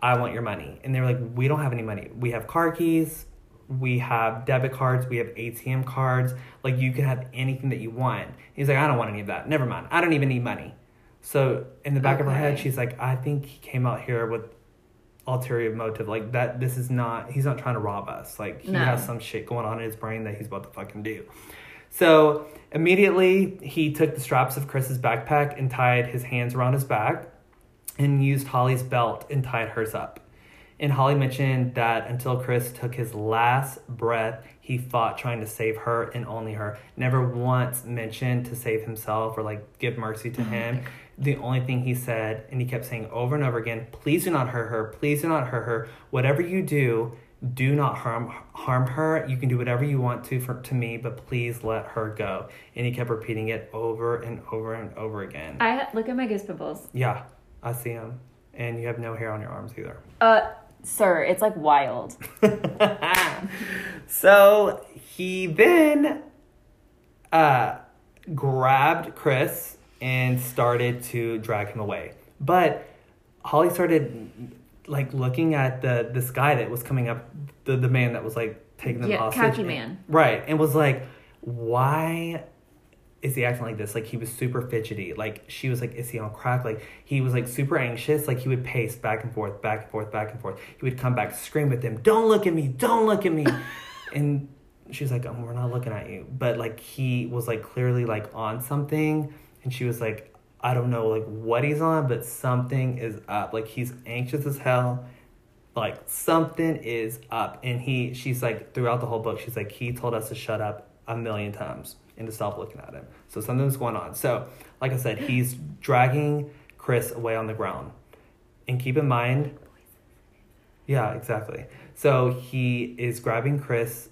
"I want your money," and they were like, "We don't have any money. We have car keys." We have debit cards, we have ATM cards, like you can have anything that you want. He's like, I don't want any of that. Never mind. I don't even need money. So in the back of her head, she's like, I think he came out here with ulterior motive. Like that this is not he's not trying to rob us. Like he No. has some shit going on in his brain that he's about to fucking do. So immediately he took the straps of Chris's backpack and tied his hands around his back and used Holly's belt and tied hers up. And Holly mentioned that until Chris took his last breath, he fought trying to save her and only her. Never once mentioned to save himself or like give mercy to mm-hmm. him. The only thing he said, and he kept saying over and over again, please do not hurt her. Please do not hurt her. Whatever you do, do not harm harm her. You can do whatever you want to for to me, but please let her go. And he kept repeating it over and over and over again. I look at my goose pimples. yeah, I see him. And you have no hair on your arms either. Uh, sir, it's like wild. so he then uh, grabbed Chris and started to drag him away. But Holly started like looking at the this guy that was coming up, the the man that was like taking them Yeah, hostage, khaki man. right? And was like, why is he acting like this? Like he was super fidgety. Like she was like, is he on crack? Like he was like super anxious. Like he would pace back and forth, back and forth, back and forth. He would come back, scream at them, "Don't look at me! Don't look at me!" and she was like, oh, "We're not looking at you." But like he was like clearly like on something, and she was like, "I don't know like what he's on, but something is up. Like he's anxious as hell." Like something is up, and he, she's like throughout the whole book, she's like he told us to shut up a million times and to stop looking at him. So something's going on. So, like I said, he's dragging Chris away on the ground. And keep in mind, yeah, exactly. So he is grabbing Chris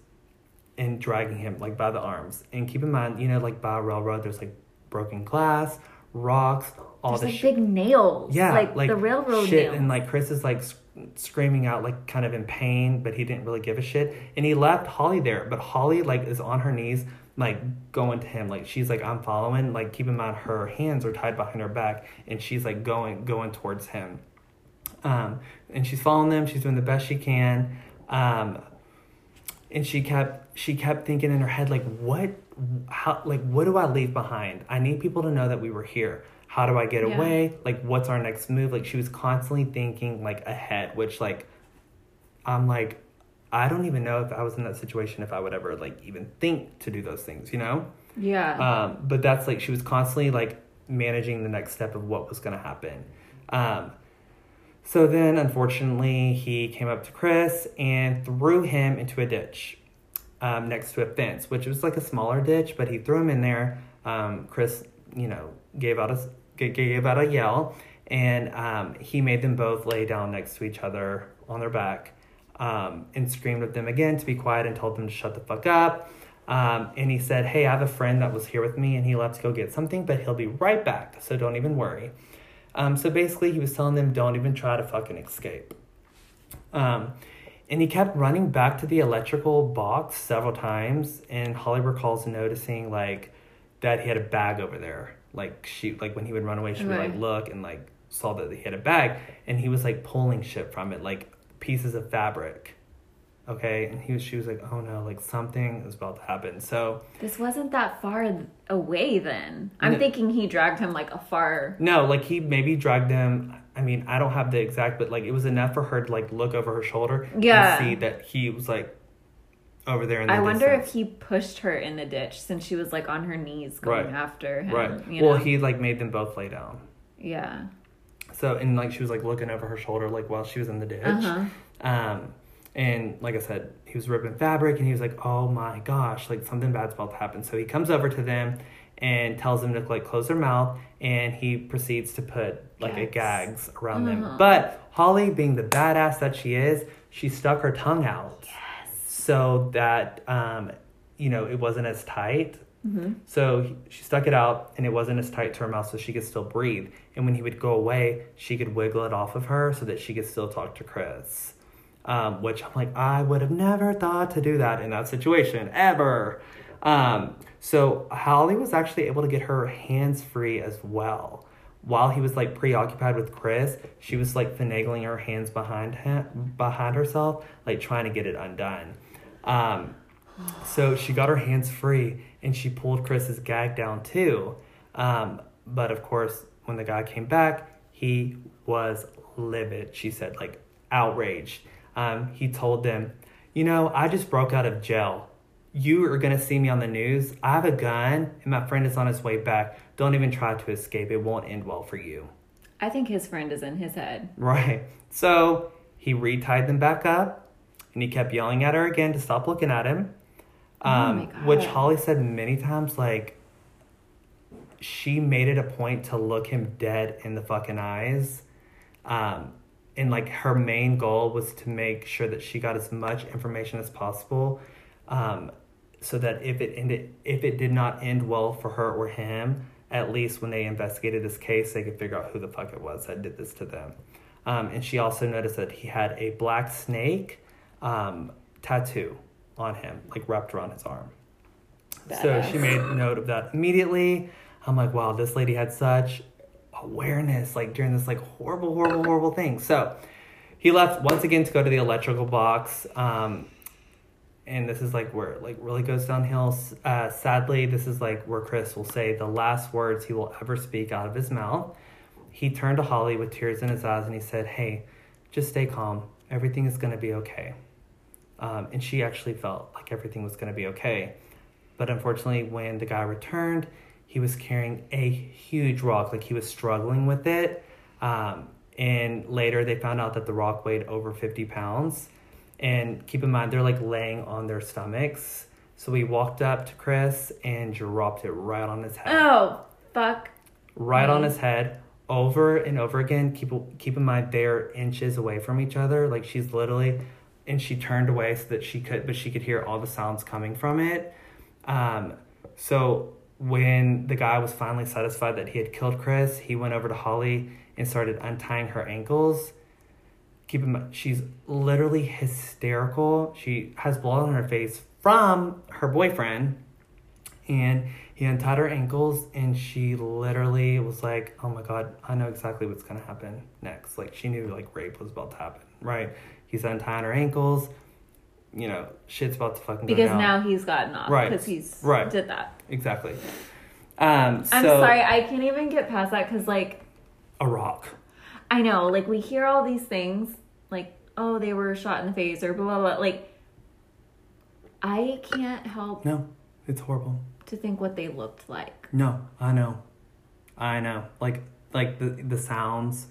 and dragging him like by the arms. And keep in mind, you know, like by a railroad, there's like broken glass, rocks, all There's the like shit. big nails. Yeah, like, the railroad shit, nails. and like Chris is like sc- screaming out, like kind of in pain, but he didn't really give a shit. And he left Holly there, but Holly like is on her knees, like going to him, like she's like I'm following. Like keep in mind, her hands are tied behind her back, and she's like going going towards him. Um, and she's following them. She's doing the best she can. Um, and she kept she kept thinking in her head like what how like what do i leave behind i need people to know that we were here how do i get Yeah. away like what's our next move like she was constantly thinking like ahead which like i'm like i don't even know if i was in that situation if i would ever like even think to do those things you know yeah. um, but that's like she was constantly like managing the next step of what was going to happen. Um, so then, unfortunately, he came up to Chris and threw him into a ditch um, next to a fence, which was like a smaller ditch, but he threw him in there. Um, Chris, you know, gave out a gave out a yell, and um, he made them both lay down next to each other on their back, um, and screamed at them again to be quiet and told them to shut the fuck up. Um, and he said, Hey, I have a friend that was here with me and he left to go get something, but he'll be right back, so don't even worry. Um, so basically, he was telling them, Don't even try to fucking escape. Um, and he kept running back to the electrical box several times, and Holly recalls noticing, like, that he had a bag over there. Like, she, like, when he would run away, she would, like, look and, like, saw that he had a bag, and he was, like, pulling shit from it, like pieces of fabric okay and he was she was like oh no like something is about to happen so This wasn't that far away then. I'm No. thinking he dragged him like a far. no like he maybe dragged him i mean i don't have the exact but like it was enough for her to like look over her shoulder Yeah. and see that he was like over there in the I wonder distance. if he pushed her in the ditch since she was like on her knees going Right. after him. right well know? he like made them both lay down Yeah. So and like she was like looking over her shoulder like while she was in the ditch Uh huh. Um, and like I said, he was ripping fabric and he was like, oh my gosh, like something bad's about to happen. So he comes over to them and tells them to like close their mouth and he proceeds to put like a Gags. gags around them. Uh-huh. But Holly, being the badass that she is, she stuck her tongue out so that, um, you know, it wasn't as tight. Mm-hmm. So he- she stuck it out and it wasn't as tight to her mouth so she could still breathe. And when he would go away, she could wiggle it off of her so that she could still talk to Chris. Um, which I'm like, I would have never thought to do that in that situation ever. Um, so Holly was actually able to get her hands free as well. While he was like preoccupied with Chris, she was like finagling her hands behind him, behind herself, like trying to get it undone. Um, so she got her hands free and she pulled Chris's gag down too. Um, but of course, when the guy came back, he was livid. She said, like, outraged. Um, he told them, You know, I just broke out of jail. You are going to see me on the news. I have a gun and my friend is on his way back. Don't even try to escape. It won't end well for you. I think his friend is in his head. Right. So he retied them back up and he kept yelling at her again to stop looking at him. Oh Um, God. which Holly said many times, like, she made it a point to look him dead in the fucking eyes. Um, and like her main goal was to make sure that she got as much information as possible um, so that if it ended if it did not end well for her or him at least when they investigated this case they could figure out who the fuck it was that did this to them um, and she also noticed that he had a black snake um, tattoo on him like wrapped around his arm. So she made note of that immediately. I'm like wow this lady had such awareness like during this like horrible horrible horrible thing. So he left once again to go to the electrical box um, and this is like where it like really goes downhill. Uh, sadly this is like where chris will say the last words he will ever speak out of his mouth. He turned to holly with tears in his eyes and he said hey just stay calm. Everything is going to be okay um, and she actually felt like everything was going to be okay. But unfortunately when the guy returned he was carrying a huge rock like he was struggling with it. Um, and later they found out that the rock weighed over 50 pounds. And keep in mind they're like laying on their stomachs. So we walked up to chris and dropped it right on his head. Oh, fuck. right on his head over and over again. Keep keep in mind they're inches away from each other. Like she's literally and she turned away so that she could but she could hear all the sounds coming from it. Um so when the guy was finally satisfied that he had killed chris he went over to holly and started untying her ankles. Keep in mind she's literally hysterical. She has blood on her face from her boyfriend and he untied her ankles and she literally was like oh my god i know exactly what's going to happen next. Like she knew like rape was about to happen right he's untying her ankles you know shit's about to fucking go Because now he's gotten off. Right. Because he's Right. did that. exactly um I'm sorry, I can't even get past that because, like, a rock I know, like, we hear all these things, like, oh, they were shot in the face or blah, blah, blah. Like, I can't help no it's horrible to think what they looked like. no i know i know like like the the sounds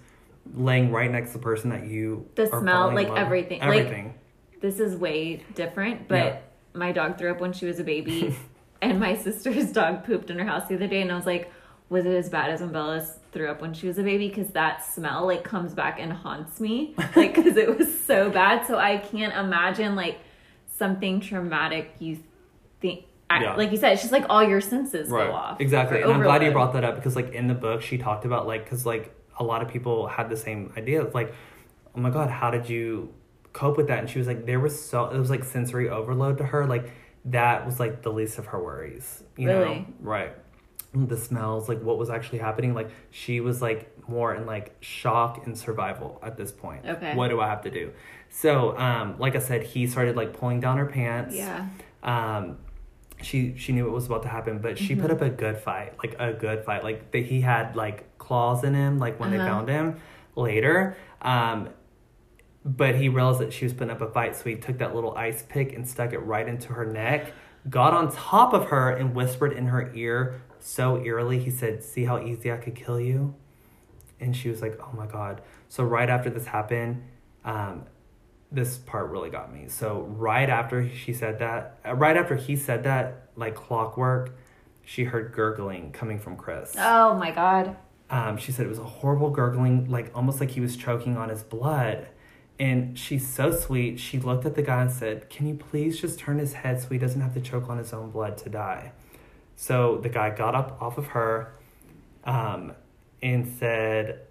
laying right next to the person that you The smell, like, with. everything. Like, everything This is way different, but Yeah. my dog threw up when she was a baby, and my sister's dog pooped in her house the other day, and I was like, was it as bad as when Bella threw up when she was a baby? Because that smell like comes back and haunts me, like because it was so bad. So I can't imagine like something traumatic you think. Yeah. Like you said, it's just like all your senses right go off. exactly and i'm glad you brought that up because like in the book she talked about like because like a lot of people had the same idea it's like oh my god how did you cope with that? And she was like there was so it was like sensory overload to her like that was like the least of her worries. You know? Really? right. The smells like what was actually happening like she was like more in like shock and survival at this point. Okay. what do i have to do? So um like i said he started like pulling down her pants. Yeah. um she she knew what was about to happen but she put up Mm-hmm. a good fight like a good fight like that he had like claws in him like when they Uh-huh. found him later um but he realized that she was putting up a fight so he took that little ice pick and stuck it right into her neck got on top of her and whispered in her ear so eerily he said see how easy i could kill you and she was like oh my god so right after this happened um this part really got me. So right after she said that, uh, right after he said that, like clockwork, she heard gurgling coming from Chris. Oh my god. Um, she said it was a horrible gurgling, like almost like he was choking on his blood. And she's so sweet. She looked at the guy and said, "Can you please just turn his head so he doesn't have to choke on his own blood to die?" So the guy got up off of her, um, and said,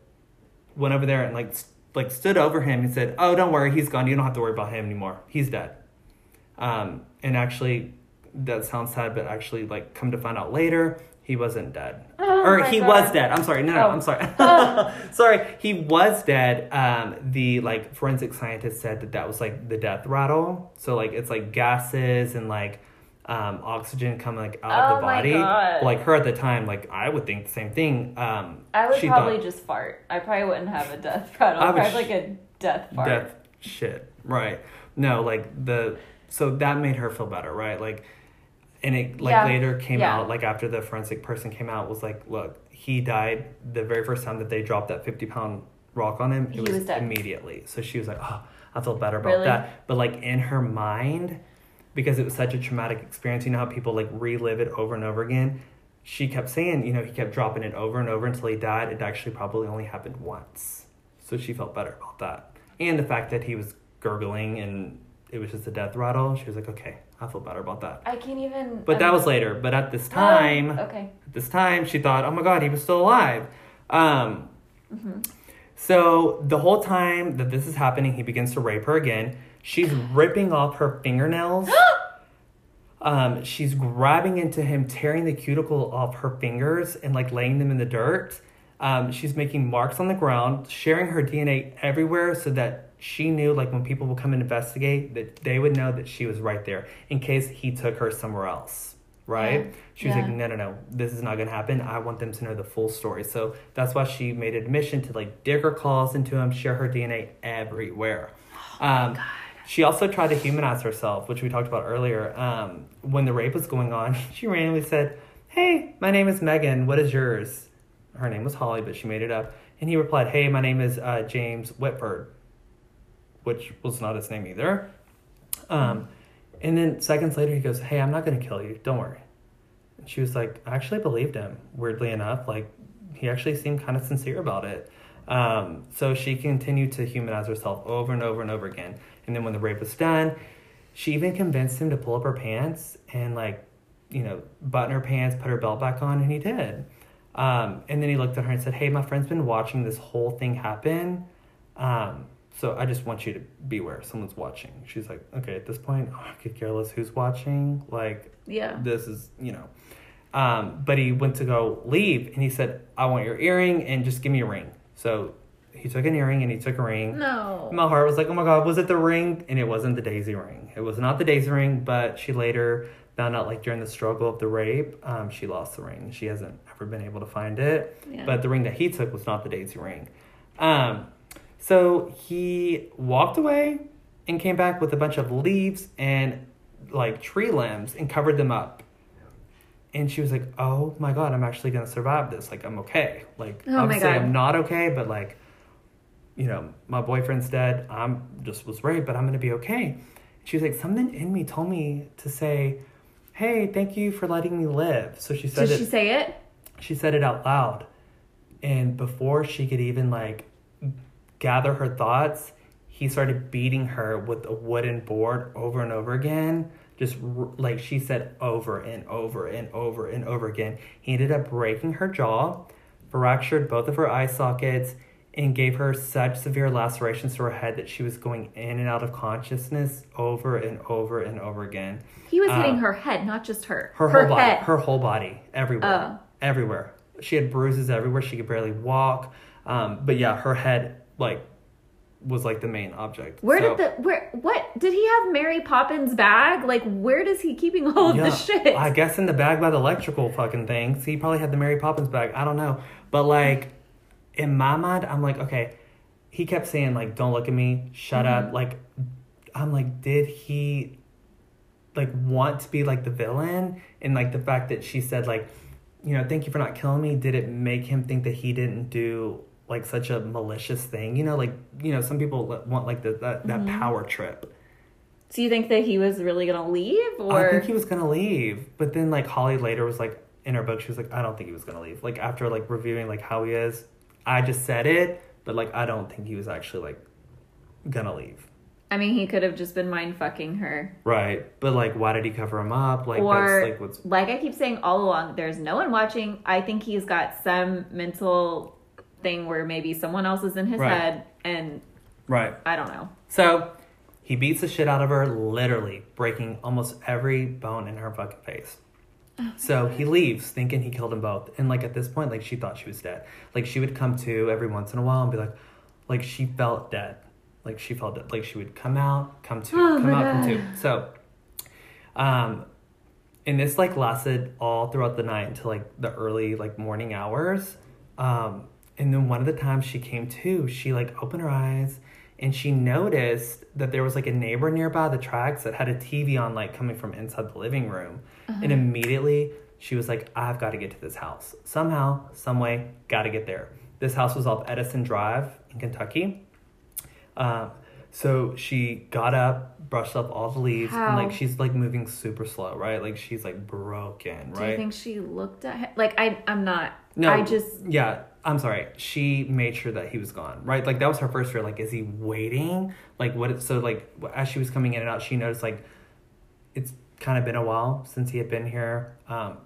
went over there and like like stood over him and said, "Oh, don't worry, he's gone. You don't have to worry about him anymore. He's dead." Um, and actually, that sounds sad, but actually, like come to find out later, he wasn't dead, Oh or he God. was dead. I'm sorry, no, no, Oh. I'm sorry, sorry, he was dead. Um, the like forensic scientist said that that was like the death rattle. So like it's like gases and like um, oxygen coming like out of Oh the my body. Like her at the time, like I would think the same thing. Um, I would she probably thought- just fart. I probably wouldn't have a death rattle. I would would sh- like a death fart. death shit right no like the so that made her feel better right like and it like Yeah. later came Yeah. out like after the forensic person came out was like look he died the very first time that they dropped that 50 pound rock on him it He was, was dead. immediately so she was like oh i feel better about Really? that but like in her mind because it was such a traumatic experience you know how people like relive it over and over again she kept saying you know he kept dropping it over and over until he died it actually probably only happened once So she felt better about that. And the fact that he was gurgling and it was just a death rattle, she was like, okay, I feel better about that. I can't even. But that was later. But at this time, Oh, okay. at this time, she thought, oh my God, he was still alive. Um, Mm-hmm. So the whole time that this is happening, he begins to rape her again. She's ripping off her fingernails. um, she's grabbing into him, tearing the cuticle off her fingers and like laying them in the dirt. Um, she's making marks on the ground, sharing her DNA everywhere so that she knew, like, when people would come and investigate, that they would know that she was right there in case he took her somewhere else, right? Yeah. She was Yeah. like, no, no, no, this is not gonna happen. I want them to know the full story. So that's why she made admission to like dig her claws into him, share her DNA everywhere. Um, she also tried to humanize herself, which we talked about earlier. Um, when the rape was going on, she randomly said, Hey, my name is Megan. What is yours? Her name was Holly, but she made it up. And he replied, Hey, my name is uh, James Whitford, which was not his name either. Um, and then seconds later, he goes, Hey, I'm not going to kill you. Don't worry. And she was like, I actually believed him, weirdly enough. Like, he actually seemed kind of sincere about it. Um, so she continued to humanize herself over and over and over again. And then when the rape was done, she even convinced him to pull up her pants and, like, you know, button her pants, put her belt back on, and he did. Um, and then he looked at her and said, Hey, my friend's been watching this whole thing happen. Um, so I just want you to beware. Someone's watching. She's like, Okay, at this point, oh, I could care less who's watching. Like, Yeah. this is you know um, but he went to go leave and he said i want your earring and just give me a ring so he took an earring and he took a ring No. my heart was like oh my god was it the ring and it wasn't the daisy ring it was not the daisy ring but she later found out like during the struggle of the rape um, she lost the ring she hasn't ever been able to find it Yeah. but the ring that he took was not the daisy ring um, so he walked away and came back with a bunch of leaves and like tree limbs and covered them up. And she was like, "Oh my god, I'm actually gonna survive this. Like, I'm okay. Like, Oh obviously. I'm not okay, but like, you know, my boyfriend's dead. I'm just was raped, but I'm gonna be okay." She was like, "Something in me told me to say, hey, thank you for letting me live." So she said Did it she say it? she said it out loud and before she could even like gather her thoughts he started beating her with a wooden board over and over again just like she said over and over and over and over again he ended up breaking her jaw fractured both of her eye sockets and gave her such severe lacerations to her head that she was going in and out of consciousness over and over and over again He was Uh, hitting her head, not just her. her, whole body, her whole body, everywhere, Oh. everywhere. She had bruises everywhere. She could barely walk. Um, but yeah, her head like was like the main object. Where So- did the where what did he have Mary Poppins bag? Like where does he keeping all of Yeah, this shit? I guess in the bag by the electrical fucking things. He probably had the Mary Poppins bag. I don't know. But like in my mind, I'm like, okay. He kept saying like, "Don't look at me. Shut Mm-hmm. up." Like, I'm like, did he like want to be like the villain? And like the fact that she said like, you know, thank you for not killing me. Did it make him think that he didn't do like such a malicious thing? You know, like you know, some people want like the, that that Mm-hmm. power trip. So you think that he was really gonna leave I think he was gonna leave, but then like Holly later was like in her book, she was like, I don't think he was gonna leave. Like after like reviewing like how he is, I just said it, but like I don't think he was actually like gonna leave. I mean he could have just been mind fucking her. Right, but like why did he cover him up? Like or that's like what's like I keep saying all along, there's no one watching. I think he's got some mental thing where maybe someone else is in his Right. head and right. I don't know. So he beats the shit out of her, literally breaking almost every bone in her fucking face. So he leaves thinking he killed them both. And like at this point, like she thought she was dead. Like she would come to every once in a while and be like, like she felt dead. Like she felt dead. Like she would come out, come to, Oh come out, come to. So, um, and this like lasted all throughout the night until like the early like morning hours. Um, and then one of the times she came to, she like opened her eyes and she noticed that there was like a neighbor nearby the tracks that had a TV on like coming from inside the living room. And immediately she was like, I've got to get to this house. Somehow, some way, got to get there. This house was off Edison Drive in Kentucky. Um, so she got up, brushed up all the leaves, and like she's like moving super slow, right? Like she's like broken, right? Do you think she looked at him? Like I I'm not No, I just yeah. I'm sorry, she made sure that he was gone, right? Like that was her first fear. Like, is he waiting? Like, what? So, like, as she was coming in and out, she noticed like it's kind of been a while since he had been here. Um,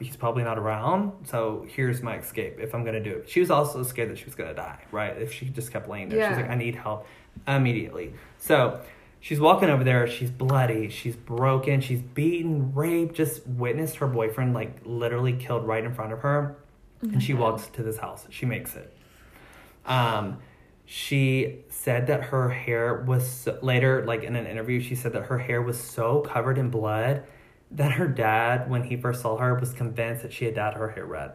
he's probably not around, so here's my escape if I'm gonna do it. She was also scared that she was gonna die, right? If she just kept laying there, Yeah. she's like, I need help immediately. So she's walking over there. She's bloody. She's broken. She's beaten, raped. Just witnessed her boyfriend like literally killed right in front of her, and she walks to this house. She makes it. Um, she said that her hair was so, later, like in an interview, she said that her hair was so covered in blood that her dad, when he first saw her, was convinced that she had dyed her hair red,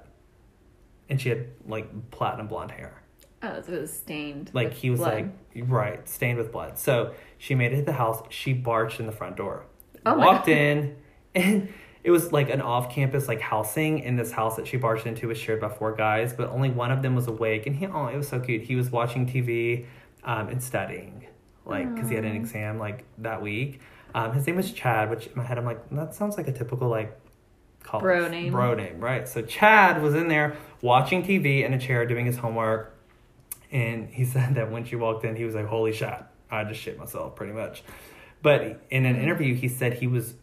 and she had like platinum blonde hair. Oh, so it was stained. Like he was blood. like right, stained with blood. So she made it to the house. She barged in the front door, Oh walked in, and it was like an off-campus like housing. in this house that she barged into was shared by four guys, but only one of them was awake. And he, oh, it was so cute. He was watching TV um, and studying, like because he had an exam like that week. Um, his name was Chad, which in my head I'm like that sounds like a typical like college Bro name. Bro name, right? So Chad was in there watching TV in a chair doing his homework. And he said that when she walked in, he was like, "Holy shit, I just shit myself, pretty much." But in an interview, he said he was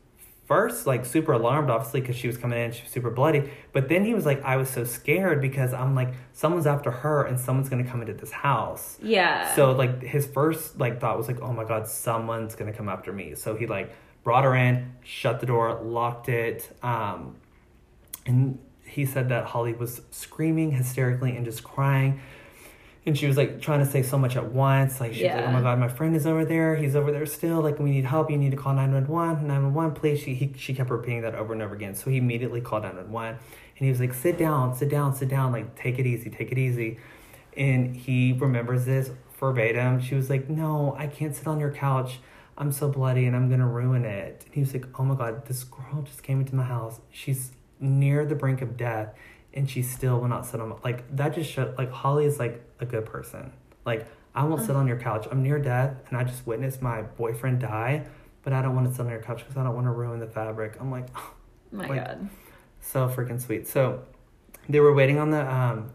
first like super alarmed, obviously, because she was coming in, she was super bloody. But then he was like, "I was so scared because I'm like, someone's after her, and someone's gonna come into this house." Yeah. So like his first like thought was like, "Oh my god, someone's gonna come after me." So he like brought her in, shut the door, locked it, um, and he said that Holly was screaming hysterically and just crying. And she was like trying to say so much at once. Like she's like, "Oh my god, my friend is over there. He's over there still. Like we need help. You need to call 911. 911, please." She he, she kept repeating that over and over again. So he immediately called 911, and he was like, "Sit down, sit down, sit down. Like take it easy, take it easy." And he remembers this verbatim. She was like, "No, I can't sit on your couch. I'm so bloody, and I'm gonna ruin it." And he was like, "Oh my god, this girl just came into my house. She's near the brink of death." And she still will not sit on my, like that just showed like Holly is like a good person. Like I won't sit on your couch. I'm near death and I just witnessed my boyfriend die, but I don't want to sit on your couch because I don't want to ruin the fabric. I'm like, Oh my like- god. so freaking sweet. So they were waiting on the um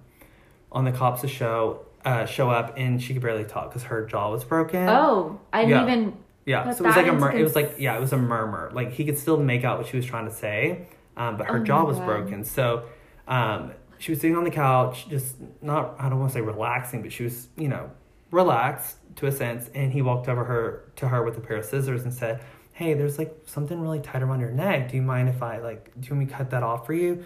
on the cops to show uh show up and she could barely talk because her jaw was broken. Oh, I didn't Yeah. even. Yeah, so it was like a mur- it was like yeah, it was a murmur. Like he could still make out what she was trying to say, um, but her Oh jaw was God. broken. So um, she was sitting on the couch, just not I don't want to say relaxing, but she was you know relaxed to a sense. And he walked over her to her with a pair of scissors and said, "Hey, there's like something really tight around your neck. Do you mind if I like do you want me to cut that off for you?"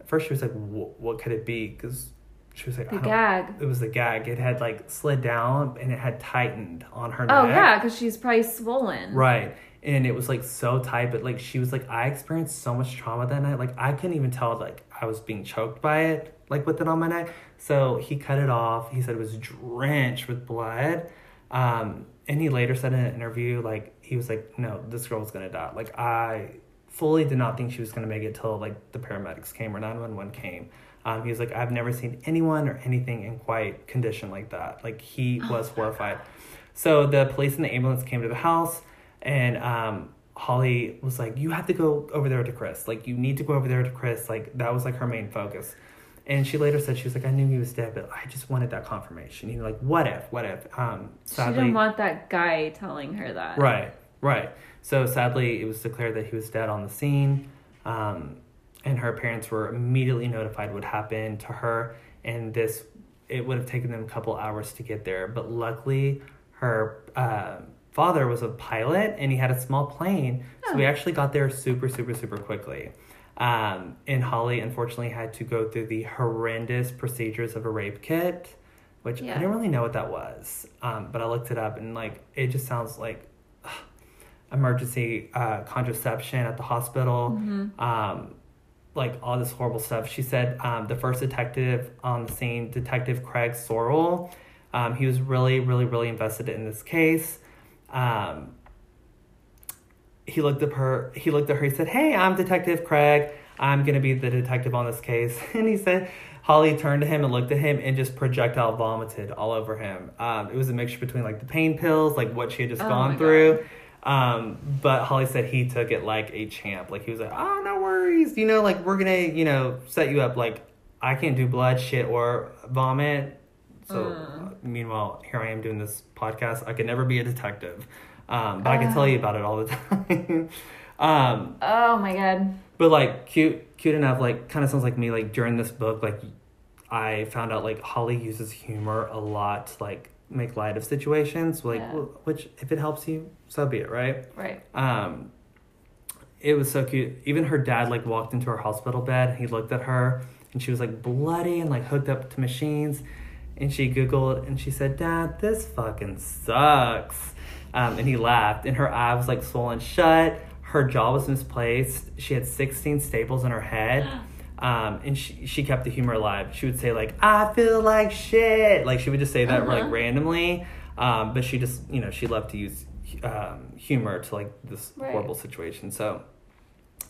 At first, she was like, "What could it be?" Because she was like, The gag. It was the gag. It had like slid down and it had tightened on her Oh neck. Oh, yeah, because she's probably swollen. Right. And it was like so tight, but like she was like, I experienced so much trauma that night. Like I couldn't even tell like I was being choked by it, like with it on my neck. So he cut it off. He said it was drenched with blood. Um, and he later said in an interview, like he was like, No, this girl was gonna die. Like I fully did not think she was gonna make it till like the paramedics came or 911 came. Um, he was like, I've never seen anyone or anything in quite condition like that. Like he was horrified. So the police and the ambulance came to the house, and um, Holly was like, "You have to go over there to Chris. Like, you need to go over there to Chris. Like, that was like her main focus." And she later said she was like, "I knew he was dead, but I just wanted that confirmation. You know, like, what if? What if?" Um, She sadly, didn't want that guy telling her that. Right, right. So sadly, it was declared that he was dead on the scene, um, and her parents were immediately notified what happened to her. And this, it would have taken them a couple hours to get there, but luckily, her uh, father was a pilot and he had a small plane, so we Oh. actually got there super, super, super quickly. Um, and Holly unfortunately had to go through the horrendous procedures of a rape kit, which I didn't really know what that was. Um, but I looked it up and like it just sounds like emergency uh, contraception at the hospital, Mm-hmm. um, like all this horrible stuff. She said um, the first detective on the scene, Detective Craig Sorrell, um, he was really, really, really invested in this case. Um, he looked at her. He looked at her. He said, "Hey, I'm Detective Craig. I'm gonna be the detective on this case." And he said, Holly turned to him and looked at him and just projectile vomited all over him. Um, it was a mixture between like the pain pills, like what she had just Oh gone through. Um, but Holly said he took it like a champ. Like he was like, "Oh, no worries. You know, like we're gonna, you know, set you up. Like I can't do blood, shit, or vomit. So, Mm. Meanwhile, here I am doing this podcast. I could never be a detective, um, but I can tell you about it all the time. um, Oh my god. but like cute, cute enough. Like kind of sounds like me. Like during this book, like I found out like Holly uses humor a lot to like make light of situations. Like, Yeah. which if it helps you, so be it, right? Right. um it was so cute even her dad like walked into her hospital bed he looked at her and she was like bloody and like hooked up to machines and she googled and she said dad this fucking sucks. Um, and he laughed and her eye was like swollen shut. Her jaw was misplaced. She had 16 staples in her head. Um, and she, she kept the humor alive. She would say like i feel like shit. Like she would just say that like Uh-huh. randomly. Um, but she just you know she loved to use um, humor to like this Right. horrible situation. So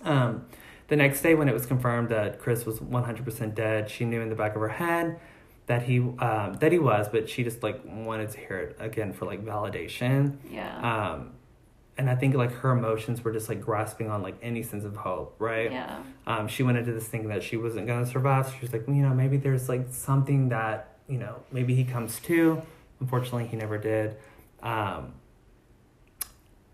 um, the next day, when it was confirmed that Chris was 100% dead, she knew in the back of her head that he um, that he was, but she just like wanted to hear it again for like validation. Yeah. Um, and I think like her emotions were just like grasping on like any sense of hope, right? yeah. Um, she went into this thinking that she wasn't gonna survive. So she was like, you know, maybe there's like something that you know maybe he comes to. Unfortunately, he never did. Um,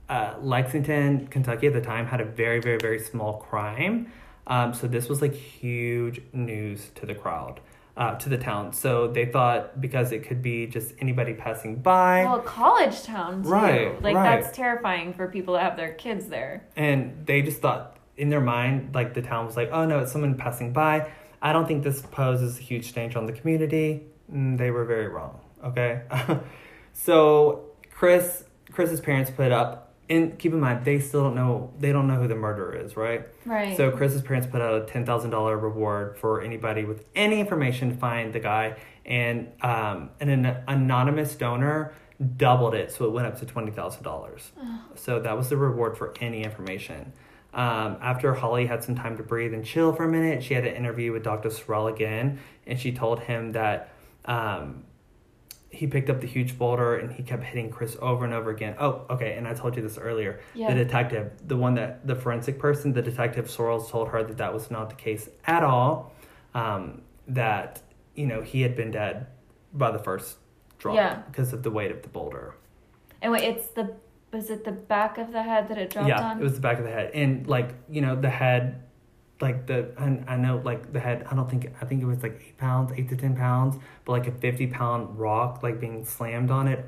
uh, Lexington, Kentucky at the time had a very, very, very small crime. Um, so this was like huge news to the crowd, uh, to the town. So they thought because it could be just anybody passing by. Well, college town too. Right, Like right. that's terrifying for people that have their kids there. and they just thought in their mind, like the town was like, oh no, it's someone passing by. I don't think this poses a huge danger on the community. Mm, they were very wrong. Okay, so Chris, Chris's parents put up. And keep in mind, they still don't know. They don't know who the murderer is, right? Right. So Chris's parents put out a ten thousand dollar reward for anybody with any information to find the guy, and um, and an anonymous donor doubled it, so it went up to twenty thousand dollars. So that was the reward for any information. Um, after Holly had some time to breathe and chill for a minute, she had an interview with Dr. Sorrell again, and she told him that um, he picked up the huge boulder and he kept hitting Chris over and over again. Oh, okay, and I told you this earlier. Yeah. The detective, the one that the forensic person, the detective Sorrells told her that that was not the case at all. Um, that you know he had been dead by the first drop Yeah. because of the weight of the boulder. and wait, it's the was it the back of the head that it dropped yeah, on? it was the back of the head, and like you know the head, like the I, I know like the head. I don't think I think it was like eight pounds, eight to ten pounds, but like a fifty pound rock like being slammed on it,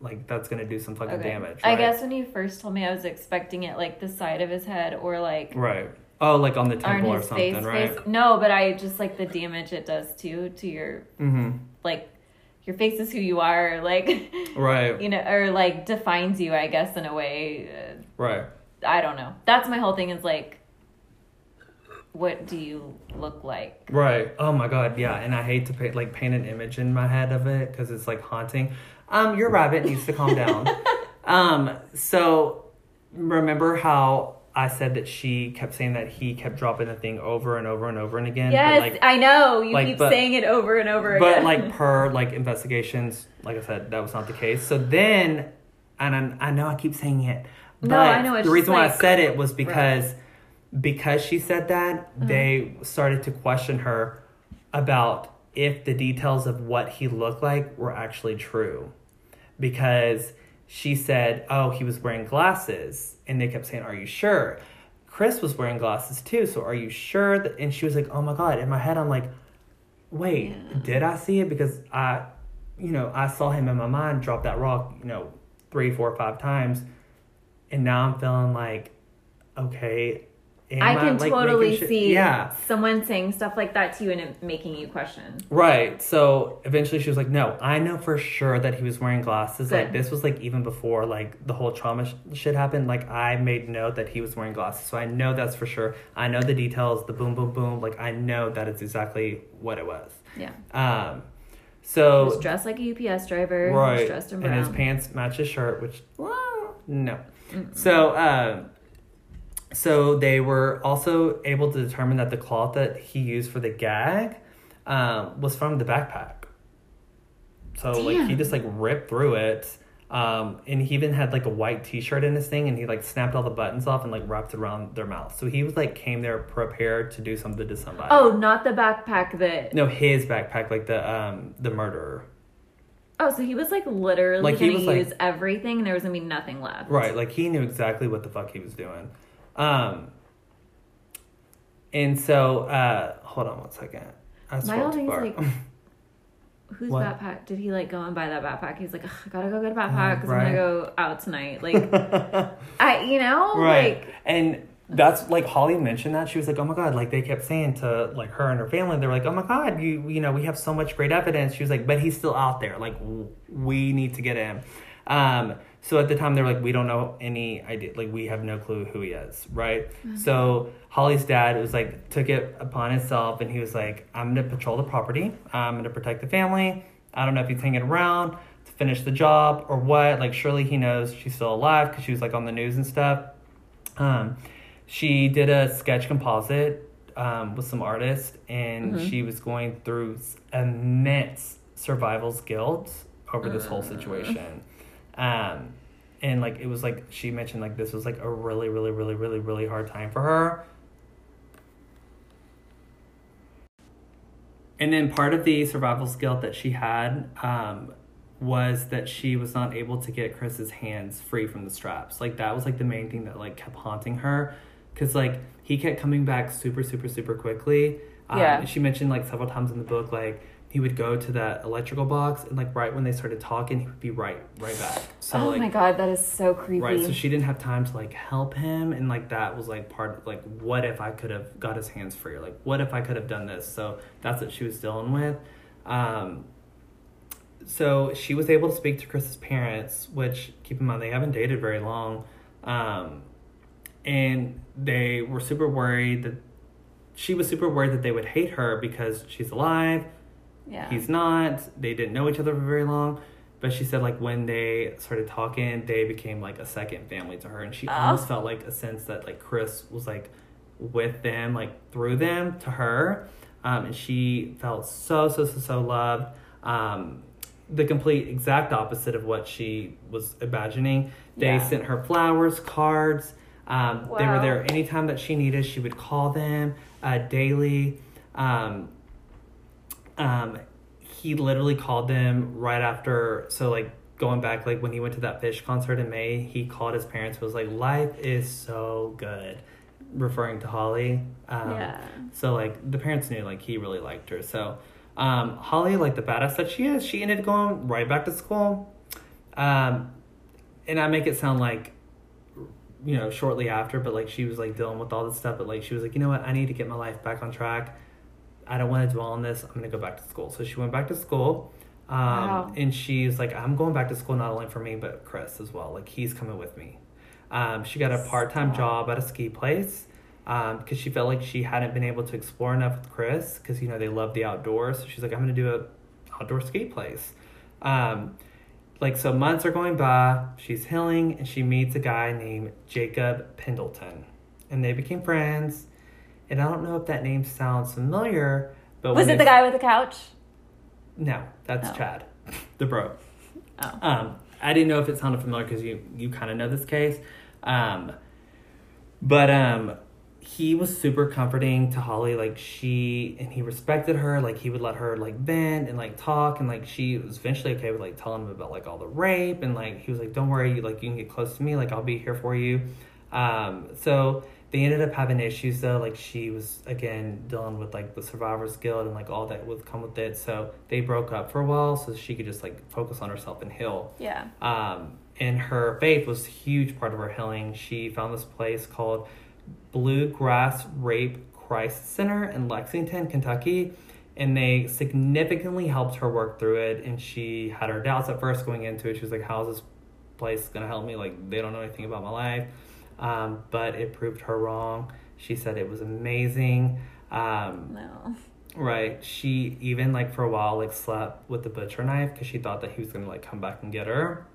like that's gonna do some fucking Okay. damage. I guess when you first told me, I was expecting it like the side of his head or like Right. Oh, like on the on temple or something, face. right? face. No, but I just like the damage it does to to your Mm-hmm. like your face is who you are, like Right. you know, or like defines you, I guess, in a way. Uh, Right. I don't know. That's my whole thing. Is like, what do you look like? Right. Oh my god. Yeah. And I hate to paint like paint an image in my head of it because it's like haunting. Um, your rabbit needs to calm down. um. So remember how I said that she kept saying that he kept dropping the thing over and over and over and again. but, Yes, like, I know. You like, keep but- saying it over and over but again. like per like investigations, like I said, that was not the case. So then, and I, I know I keep saying it, but No, I know, it's the reason just why I said it was because because she said that Uh-huh. they started to question her about if the details of what he looked like were actually true, because she said, "Oh, he was wearing glasses," and they kept saying, "Are you sure?" Chris was wearing glasses too, so are you sure? That, and she was like, "Oh my god!" In my head, I'm like, wait, Yeah. did I see it? Because I, you know, I saw him in my mind drop that rock, you know, three, four, five times, and now I'm feeling like, okay, am I can like, totally see yeah, someone saying stuff like that to you and it making you question. right. So eventually she was like, no, I know for sure that he was wearing glasses. Like this was like even before like the whole trauma sh- shit happened. Like I made note that he was wearing glasses, so I know that's for sure. I know the details, the boom, boom, boom. Like I know that it's exactly what it was. Yeah. Um, He so was dressed like a UPS driver. He was right dressed in and his pants match his shirt which well, no so um so they were also able to determine that the cloth that he used for the gag um, was from the backpack so like he just like ripped through it Um, and he even had like a white T-shirt in his thing, and he like snapped all the buttons off and like wrapped it around their mouth. So he was like came there prepared to do something to somebody. Oh, not the backpack that. no, his backpack, like the um the murderer. Oh, so he was like literally Like, he gonna was, like- use everything, and there was gonna be nothing left. Right, like he knew exactly what the fuck he was doing. Um, and so, uh, hold on one second. I My whole thing's far. like, whose What? backpack did he like go and buy that backpack? He's like, I gotta go get a backpack because I'm gonna go out tonight. Like, I, you know, right, like, and that's like Holly mentioned that she was like, oh my god, like they kept saying to like her and her family, they were like, oh my god, you you know we have so much great evidence. She was like, but he's still out there. Like we need to get him. Um, so at the time they were like, we don't know any idea, like we have no clue who he is, right? So Holly's dad was like took it upon himself, and he was like, I'm gonna patrol the property. I'm gonna protect the family. I don't know if he's hanging around to finish the job or what. Like surely he knows she's still alive because she was like on the news and stuff. Um, she did a sketch composite um, with some artists, and she was going through immense survival guilt over this whole situation. Um, and like it was like she mentioned like this was like a really really really really really hard time for her. And then part of the survival skill that she had um, was that she was not able to get Chris's hands free from the straps. Like that was like the main thing that like kept haunting her, because like he kept coming back super super super quickly. Um, Yeah. She mentioned like several times in the book like he would go to that electrical box and like right when they started talking he would be right right back. So oh like my god, that is so creepy. Right, so she didn't have time to like help him, and like that was like part of like what if I could have got his hands free? Like what if I could have done this? So that's what she was dealing with. Um, so she was able to speak to Chris's parents, which keep in mind they haven't dated very long, um, and they were super worried that she was super worried that they would hate her because she's alive yeah. He's not. They didn't know each other for very long. But she said like when they started talking, they became like a second family to her, and she Oh. almost felt like a sense that like Chris was like with them, like through them to her, um, and she felt so so so so loved. Um, the complete exact opposite of what she was imagining. They Yeah. sent her flowers, cards. Um, They were Wow. there anytime that she needed. She would call them uh, daily. Um, um, he literally called them right after. So like going back, like when he went to that Phish concert in May, he called his parents. Was like, life is so good, referring to Holly. Um, Yeah. So like the parents knew like he really liked her. So um, Holly, like the badass that she is, she ended up going right back to school. Um, and I make it sound like you know shortly after, but like she was like dealing with all this stuff. But like she was like, you know what, I need to get my life back on track. I don't want to dwell on this. I'm gonna go back to school. So she went back to school. Um, Wow. and she's like, I'm going back to school not only for me but Chris as well. Like he's coming with me. Um, she got a part time job at a ski place because she felt like she hadn't been able to explore enough with Chris because you know they love the outdoors. So she's like, I'm gonna do a outdoor ski place. Um, like so, months are going by. She's healing, and she meets a guy named Jacob Pendleton, and they became friends. And I don't know if that name sounds familiar, but Was it the guy with the couch? No, that's Oh. Chad, the bro. Oh. Um, I didn't know if it sounded familiar because you you kind of know this case, um, but um, he was super comforting to Holly. Like she and he respected her. Like he would let her like vent and like talk, and like she was eventually okay with like telling him about like all the rape, and like he was like, "Don't worry, you like you can get close to me. Like I'll be here for you." Um, so they ended up having issues though. Like she was again dealing with like the survivor's guilt and like all that would come with it. So they broke up for a while so she could just like focus on herself and heal. Yeah. Um, and her faith was a huge part of her healing. She found this place called Bluegrass Rape Crisis Center in Lexington, Kentucky. And they significantly helped her work through it. And she had her doubts at first going into it. She was like, How's this place going to help me? Like, they don't know anything about my life. Um, but it proved her wrong. She said it was amazing. Um, No. Right. She even like for a while like slept with the butcher knife because she thought that he was gonna like come back and get her.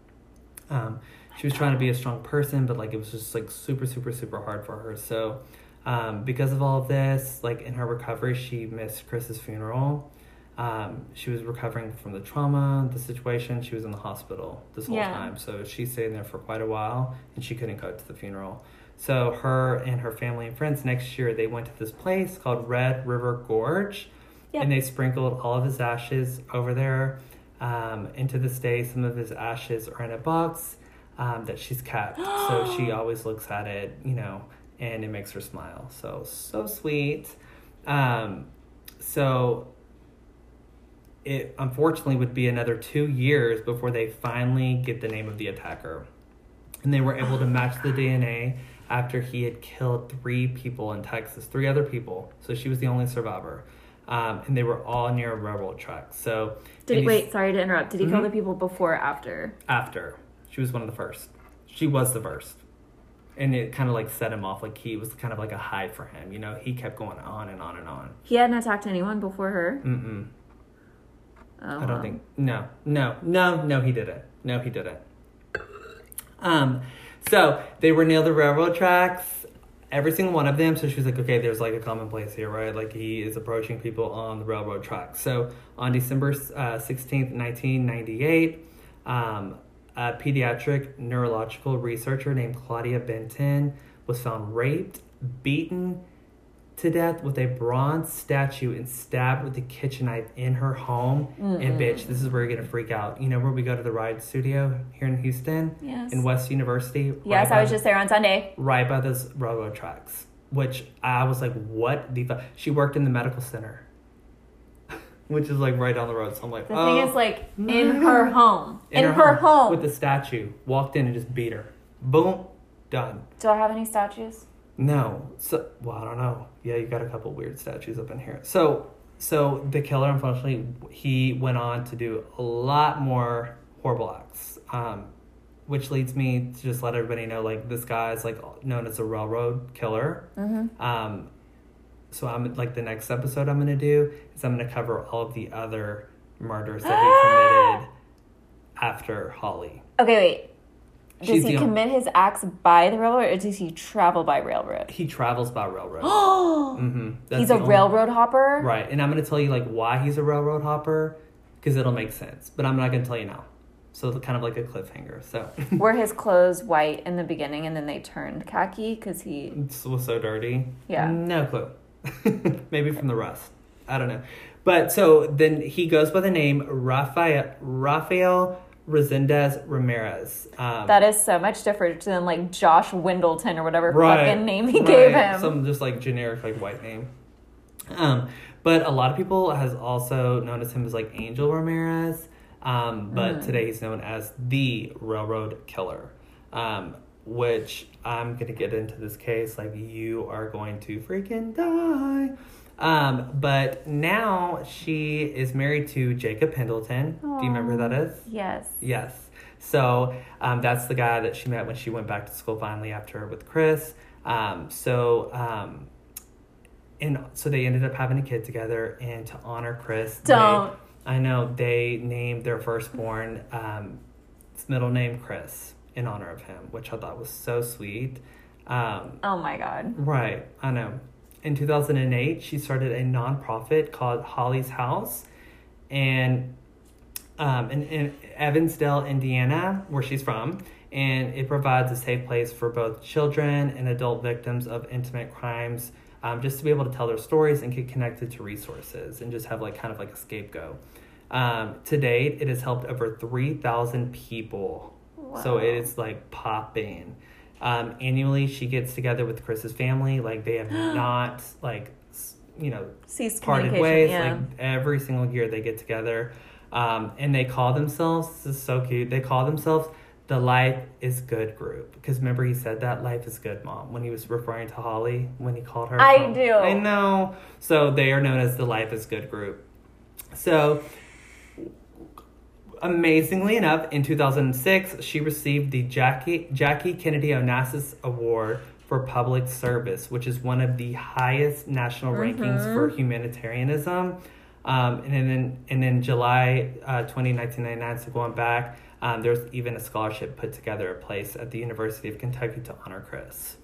Um, she was trying to be a strong person, but like it was just like super super super hard for her. So, um, because of all of this, like in her recovery, she missed Chris's funeral. Um, she was recovering from the trauma, the situation. She was in the hospital this whole Yeah. time, so she stayed there for quite a while, and she couldn't go to the funeral. So her and her family and friends next year they went to this place called Red River Gorge, Yep. and they sprinkled all of his ashes over there. Um, and to this day, some of his ashes are in a box um, that she's kept. so she always looks at it, you know, and it makes her smile. So so sweet. Um, so it unfortunately would be another two years before they finally get the name of the attacker. And they were able to match the DNA after he had killed three people in Texas, three other people. So she was the only survivor. Um, and they were all near a railroad tracks. So Did he, wait, sorry to interrupt. Did he kill Mhm. the people before or after? after. She was one of the first. She was the first. And it kind of like set him off. Like he was kind of like a high for him. You know, he kept going on and on and on. He hadn't attacked anyone before her? Mm-mm. Oh, I don't wow. think. No, no, no, no, he didn't. No, he didn't. Um, so they were near the railroad tracks, every single one of them. So she was like, okay, there's like a common place here, right? Like he is approaching people on the railroad tracks. So on December uh, 16th, 1998, um, a pediatric neurological researcher named Claudia Benton was found raped, beaten to death with a bronze statue and stabbed with a kitchen knife in her home. And bitch, this is where you're gonna freak out. You know where we go to the ride studio here in Houston? Yes. In West University? Yes, right I was by- just there on Sunday. right by those railroad tracks. Which I was like, what the fuck? She worked in the medical center. Which is like right down the road. So I'm like, The oh. thing is, oh, like, in her home. In, her, home. With the statue. Walked in and just beat her. Boom. Done. Do I have any statues? No. So well, I don't know. Yeah, you got a couple weird statues up in here. So so the killer, unfortunately, he went on to do a lot more horrible acts. Um, which leads me to just let everybody know, like this guy is like known as a railroad killer. Mm-hmm. Um, so I'm like the next episode I'm gonna do is I'm gonna cover all of the other murders that he committed after Holly. Okay, wait. Does he commit his acts by the railroad or does he travel by railroad? He travels by railroad. Oh, hmm he's a railroad hopper? Right, and I'm going to tell you like why he's a railroad hopper because it'll make sense, but I'm not going to tell you now. So it's kind of like a cliffhanger. So Were his clothes white in the beginning and then they turned khaki because he. was so dirty. Yeah. no clue. Maybe from the rust. I don't know. But so then he goes by the name Raphael Rafael Resendez Ramirez. Um, That is so much different than like Josh Windleton or whatever right, fucking name he right. gave him. Some just like generic like white name. Um, but a lot of people has also noticed him as like Angel Ramirez. Um, but Mm. today he's known as the Railroad Killer. Um, which I'm gonna get into this case like you are going to freaking die. Um, but now she is married to Jacob Pendleton. Do you remember who that is? yes. Yes. So um, that's the guy that she met when she went back to school finally after with Chris. Um, so um, and so they ended up having a kid together, and to honor Chris, Don't. I know they named their firstborn um, middle name Chris in honor of him, which I thought was so sweet. Um, Oh my god. Right, I know. In 2008, she started a nonprofit called Holly's House, and um, in, in Evansdale, Indiana, where she's from, and it provides a safe place for both children and adult victims of intimate crimes, um, just to be able to tell their stories and get connected to resources and just have like kind of like a scapegoat. Um, to date, it has helped over 3,000 people so it is like popping. Um, annually, she gets together with Chris's family. Like they have not like you know Cease parted ways. Yeah. Like every single year they get together, um, and they call themselves. This is so cute. They call themselves the Life is Good group because remember he said that Life is Good mom when he was referring to Holly when he called her. I mom. do. I know. So they are known as the Life is Good group. So amazingly enough, in 2006, she received the Jackie Jackie Kennedy Onassis Award for Public Service, which is one of the highest national rankings for humanitarianism. Um, and then, and in July uh, 20, 1999, so going back, um, there's even a scholarship put together, a place at the University of Kentucky to honor Chris.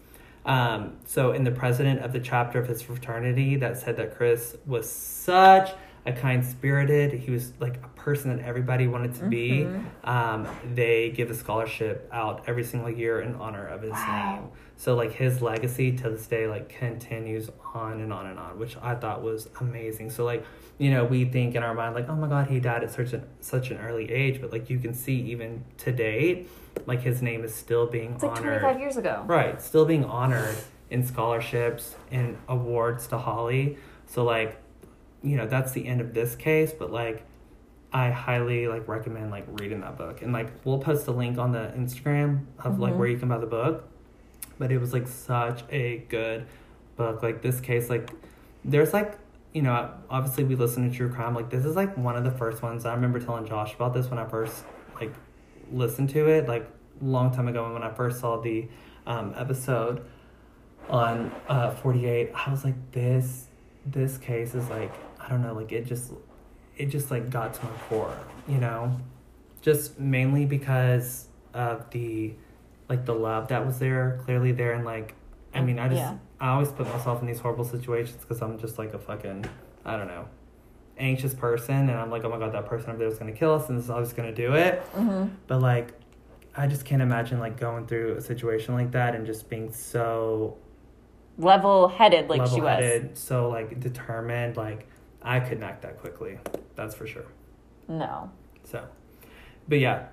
Um, so, in the president of the chapter of his fraternity that said that Chris was such a kind spirited. He was like a person that everybody wanted to be. Mm-hmm. Um, they give a scholarship out every single year in honor of his Wow. name. So like his legacy to this day like continues on and on and on, which I thought was amazing. So like you know we think in our mind like oh my god he died at such an such an early age, but like you can see even to date like his name is still being It's like 25 years ago. Right, still being honored in scholarships and awards to Holly. So like, you know, that's the end of this case, but like I highly like recommend like reading that book. And like we'll post a link on the Instagram of like Mhm. where you can buy the book. But it was like such a good book. Like this case like there's like you know, obviously we listen to true crime. Like this is like one of the first ones. I remember telling Josh about this when I first like listened to it, like a long time ago And when I first saw the um, episode on uh, 48. I was like, this this case is like I don't know, like it just it just like got to my core, you know, just mainly because of the like the love that was there, clearly there, and like I mean, I just Yeah. I always put myself in these horrible situations because I'm just like a fucking I don't know anxious person, and I'm like, oh my god, that person over there is gonna kill us, and this is always gonna do it. hmm But like, I just can't imagine like going through a situation like that and just being so Level headed like she was. so like determined. Like I couldn't act that quickly. That's for sure. No. So, but yeah,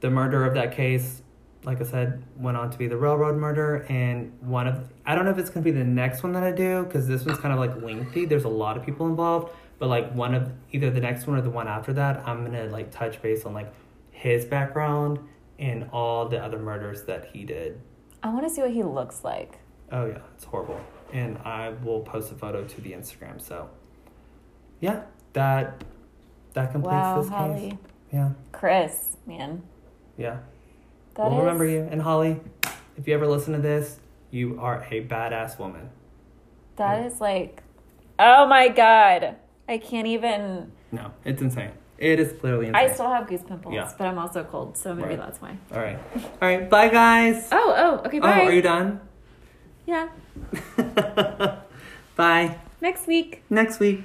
the murder of that case, like I said, went on to be the railroad murder, and one of I don't know if it's gonna be the next one that I do because this one's kind of like lengthy. There's a lot of people involved, but like one of either the next one or the one after that, I'm gonna like touch base on like his background and all the other murders that he did. I want to see what he looks like. Oh yeah, it's horrible, and I will post a photo to the Instagram. So, yeah, that that completes wow, this Holly. case. Yeah, Chris, man. yeah. That we'll is- remember you. And Holly, if you ever listen to this, you are a badass woman. That is like, oh my god. I can't even. No, it's insane. It is literally insane. I still have goose pimples, Yeah. but I'm also cold, so maybe Right. that's why. All right. All right. Bye, guys. Oh, oh, okay, oh, bye. Oh, are you done? yeah, bye. next week. Next week.